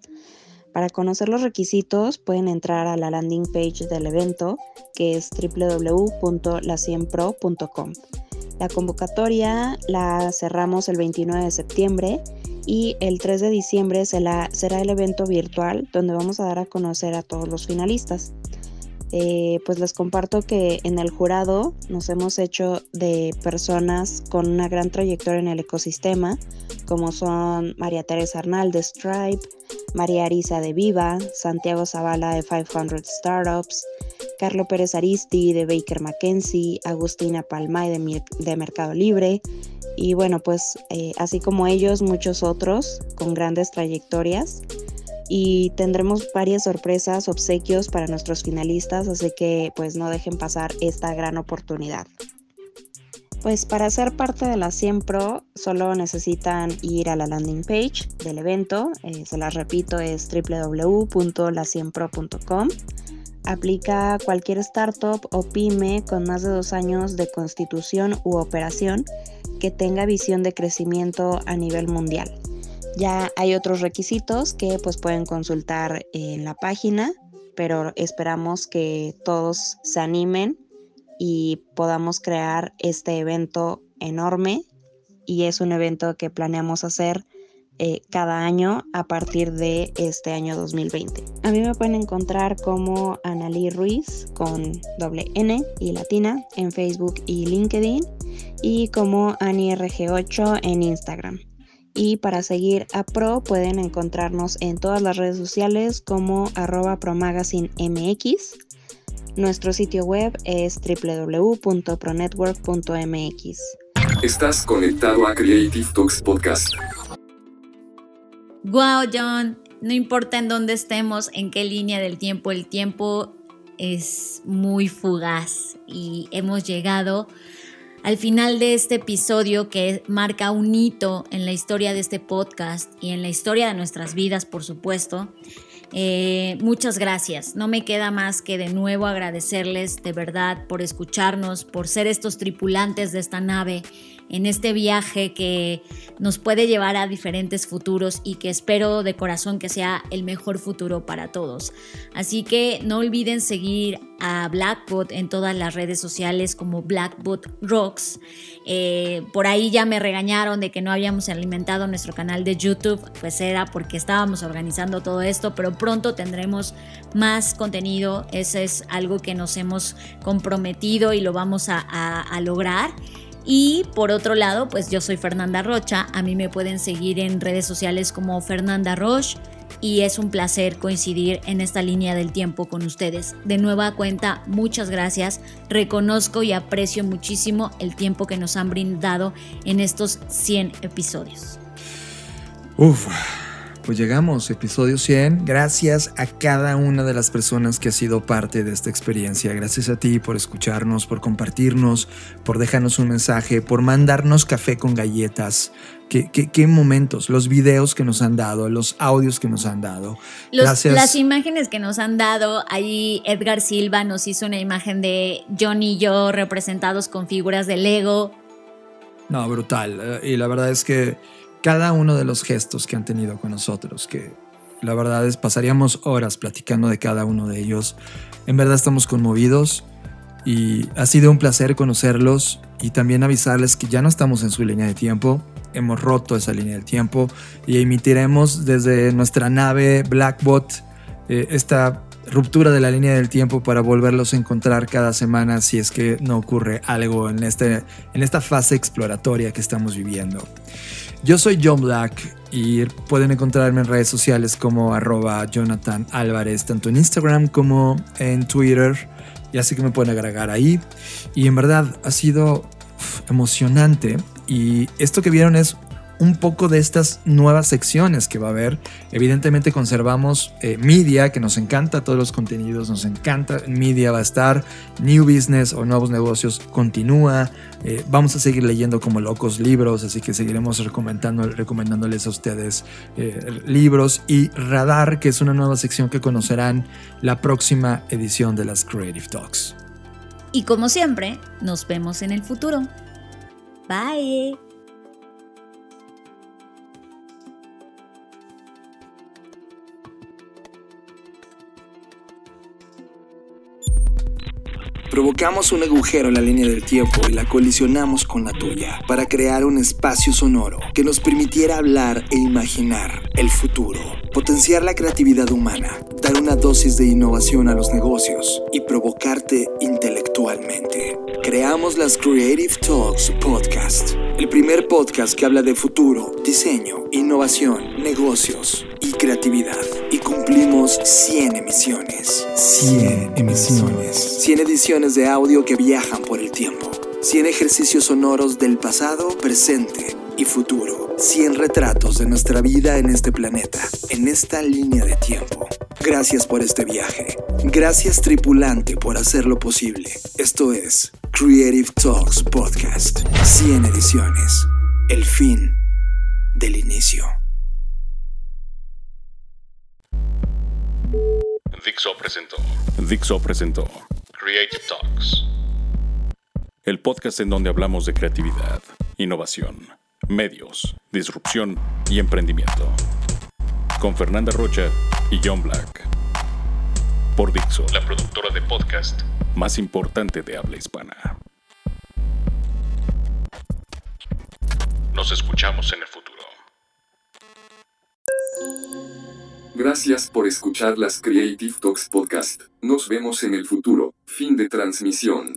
Para conocer los requisitos pueden entrar a la landing page del evento que es www.la100pro.com. La convocatoria la cerramos el 29 de septiembre y el 3 de diciembre será el evento virtual donde vamos a dar a conocer a todos los finalistas. Eh, pues les comparto que en el jurado nos hemos hecho de personas con una gran trayectoria en el ecosistema, como son María Teresa Arnal de Stripe, María Arisa de Viva, Santiago Zavala de 500 Startups, Carlo Pérez Aristi de Baker McKenzie, Agustina Palmay de, de Mercado Libre, y bueno, pues eh, así como ellos, muchos otros con grandes trayectorias y tendremos varias sorpresas, obsequios para nuestros finalistas, así que pues no dejen pasar esta gran oportunidad. Pues para ser parte de la 100 Pro solo necesitan ir a la landing page del evento, eh, se las repito es www.la100pro.com. Aplica cualquier startup o pyme con más de dos años de constitución u operación que tenga visión de crecimiento a nivel mundial. Ya hay otros requisitos que pues pueden consultar en la página, pero esperamos que todos se animen y podamos crear este evento enorme y es un evento que planeamos hacer eh, cada año a partir de este año 2020. A mí me pueden encontrar como Analí Ruiz con doble N y latina en Facebook y LinkedIn y como AniRG8 en Instagram. Y para seguir a Pro pueden encontrarnos en todas las redes sociales como arroba promagazinemx. Nuestro sitio web es www.pronetwork.mx. Estás conectado a Creative Talks Podcast. Wow, John. No importa en dónde estemos, en qué línea del tiempo, el tiempo es muy fugaz y hemos llegado al final de este episodio que marca un hito en la historia de este podcast y en la historia de nuestras vidas, por supuesto. Eh, muchas gracias. No me queda más que de nuevo agradecerles de verdad por escucharnos, por ser estos tripulantes de esta nave en este viaje que nos puede llevar a diferentes futuros y que espero de corazón que sea el mejor futuro para todos. Así que no olviden seguir a Blackbot en todas las redes sociales como Blackbot Rocks. Eh, por ahí ya me regañaron de que no habíamos alimentado nuestro canal de YouTube, pues era porque estábamos organizando todo esto, pero pronto tendremos más contenido. Ese es algo que nos hemos comprometido y lo vamos a, a lograr. Y por otro lado, pues yo soy Fernanda Rocha. A mí me pueden seguir en redes sociales como Fernanda Roche y es un placer coincidir en esta línea del tiempo con ustedes. De nueva cuenta, muchas gracias. Reconozco y aprecio muchísimo el tiempo que nos han brindado en estos 100 episodios. Uf, pues llegamos, episodio 100. Gracias a cada una de las personas que ha sido parte de esta experiencia. Gracias a ti por escucharnos, por compartirnos, por dejarnos un mensaje, por mandarnos café con galletas. Qué, qué, qué momentos, los videos que nos han dado, los audios que nos han dado. Los- Gracias. Las imágenes que nos han dado, ahí Edgar Silva nos hizo una imagen de John y yo representados con figuras de Lego. No, brutal. Eh, Y la verdad es que cada uno de los gestos que han tenido con nosotros, que la verdad es pasaríamos horas platicando de cada uno de ellos. En verdad estamos conmovidos y ha sido un placer conocerlos y también avisarles que ya no estamos en su línea de tiempo. Hemos roto esa línea del tiempo y emitiremos desde nuestra nave Blackbot eh, esta ruptura de la línea del tiempo para volverlos a encontrar cada semana si es que no ocurre algo en, este, en esta fase exploratoria que estamos viviendo. Yo soy John Black y pueden encontrarme en redes sociales como arroba Jonathan Álvarez, tanto en Instagram como en Twitter. Ya sé que me pueden agregar ahí. Y en verdad ha sido emocionante. Y esto que vieron es un poco de estas nuevas secciones que va a haber. Evidentemente conservamos eh, media, que nos encanta todos los contenidos, nos encanta. Media va a estar, New Business o Nuevos Negocios continúa. Eh, vamos a seguir leyendo como locos libros, así que seguiremos recomendando, recomendándoles a ustedes eh, libros. Y Radar, que es una nueva sección que conocerán la próxima edición de las Creative Talks. Y como siempre, nos vemos en el futuro. Bye. Provocamos un agujero en la línea del tiempo y la colisionamos con la tuya para crear un espacio sonoro que nos permitiera hablar e imaginar el futuro, potenciar la creatividad humana, dar una dosis de innovación a los negocios y provocarte intelectualmente. Creamos las Creative Talks Podcast, el primer podcast que habla de futuro, diseño, innovación, negocios y creatividad. Y cumplimos 100 emisiones. 100 emisiones. 100 ediciones de audio que viajan por el tiempo. 100 ejercicios sonoros del pasado, presente y futuro. 100 retratos de nuestra vida en este planeta, en esta línea de tiempo. Gracias por este viaje. Gracias tripulante por hacerlo posible. Esto es Creative Talks Podcast. 100 ediciones. El fin del inicio. Dixo presentó. Dixo presentó. Creative Talks. El podcast en donde hablamos de creatividad, innovación, medios, disrupción y emprendimiento. Con Fernanda Rocha y John Black. Por Dixo, la productora de podcast más importante de habla hispana. Nos escuchamos en el futuro. Gracias por escuchar las Creative Talks Podcast. Nos vemos en el futuro. Fin de transmisión.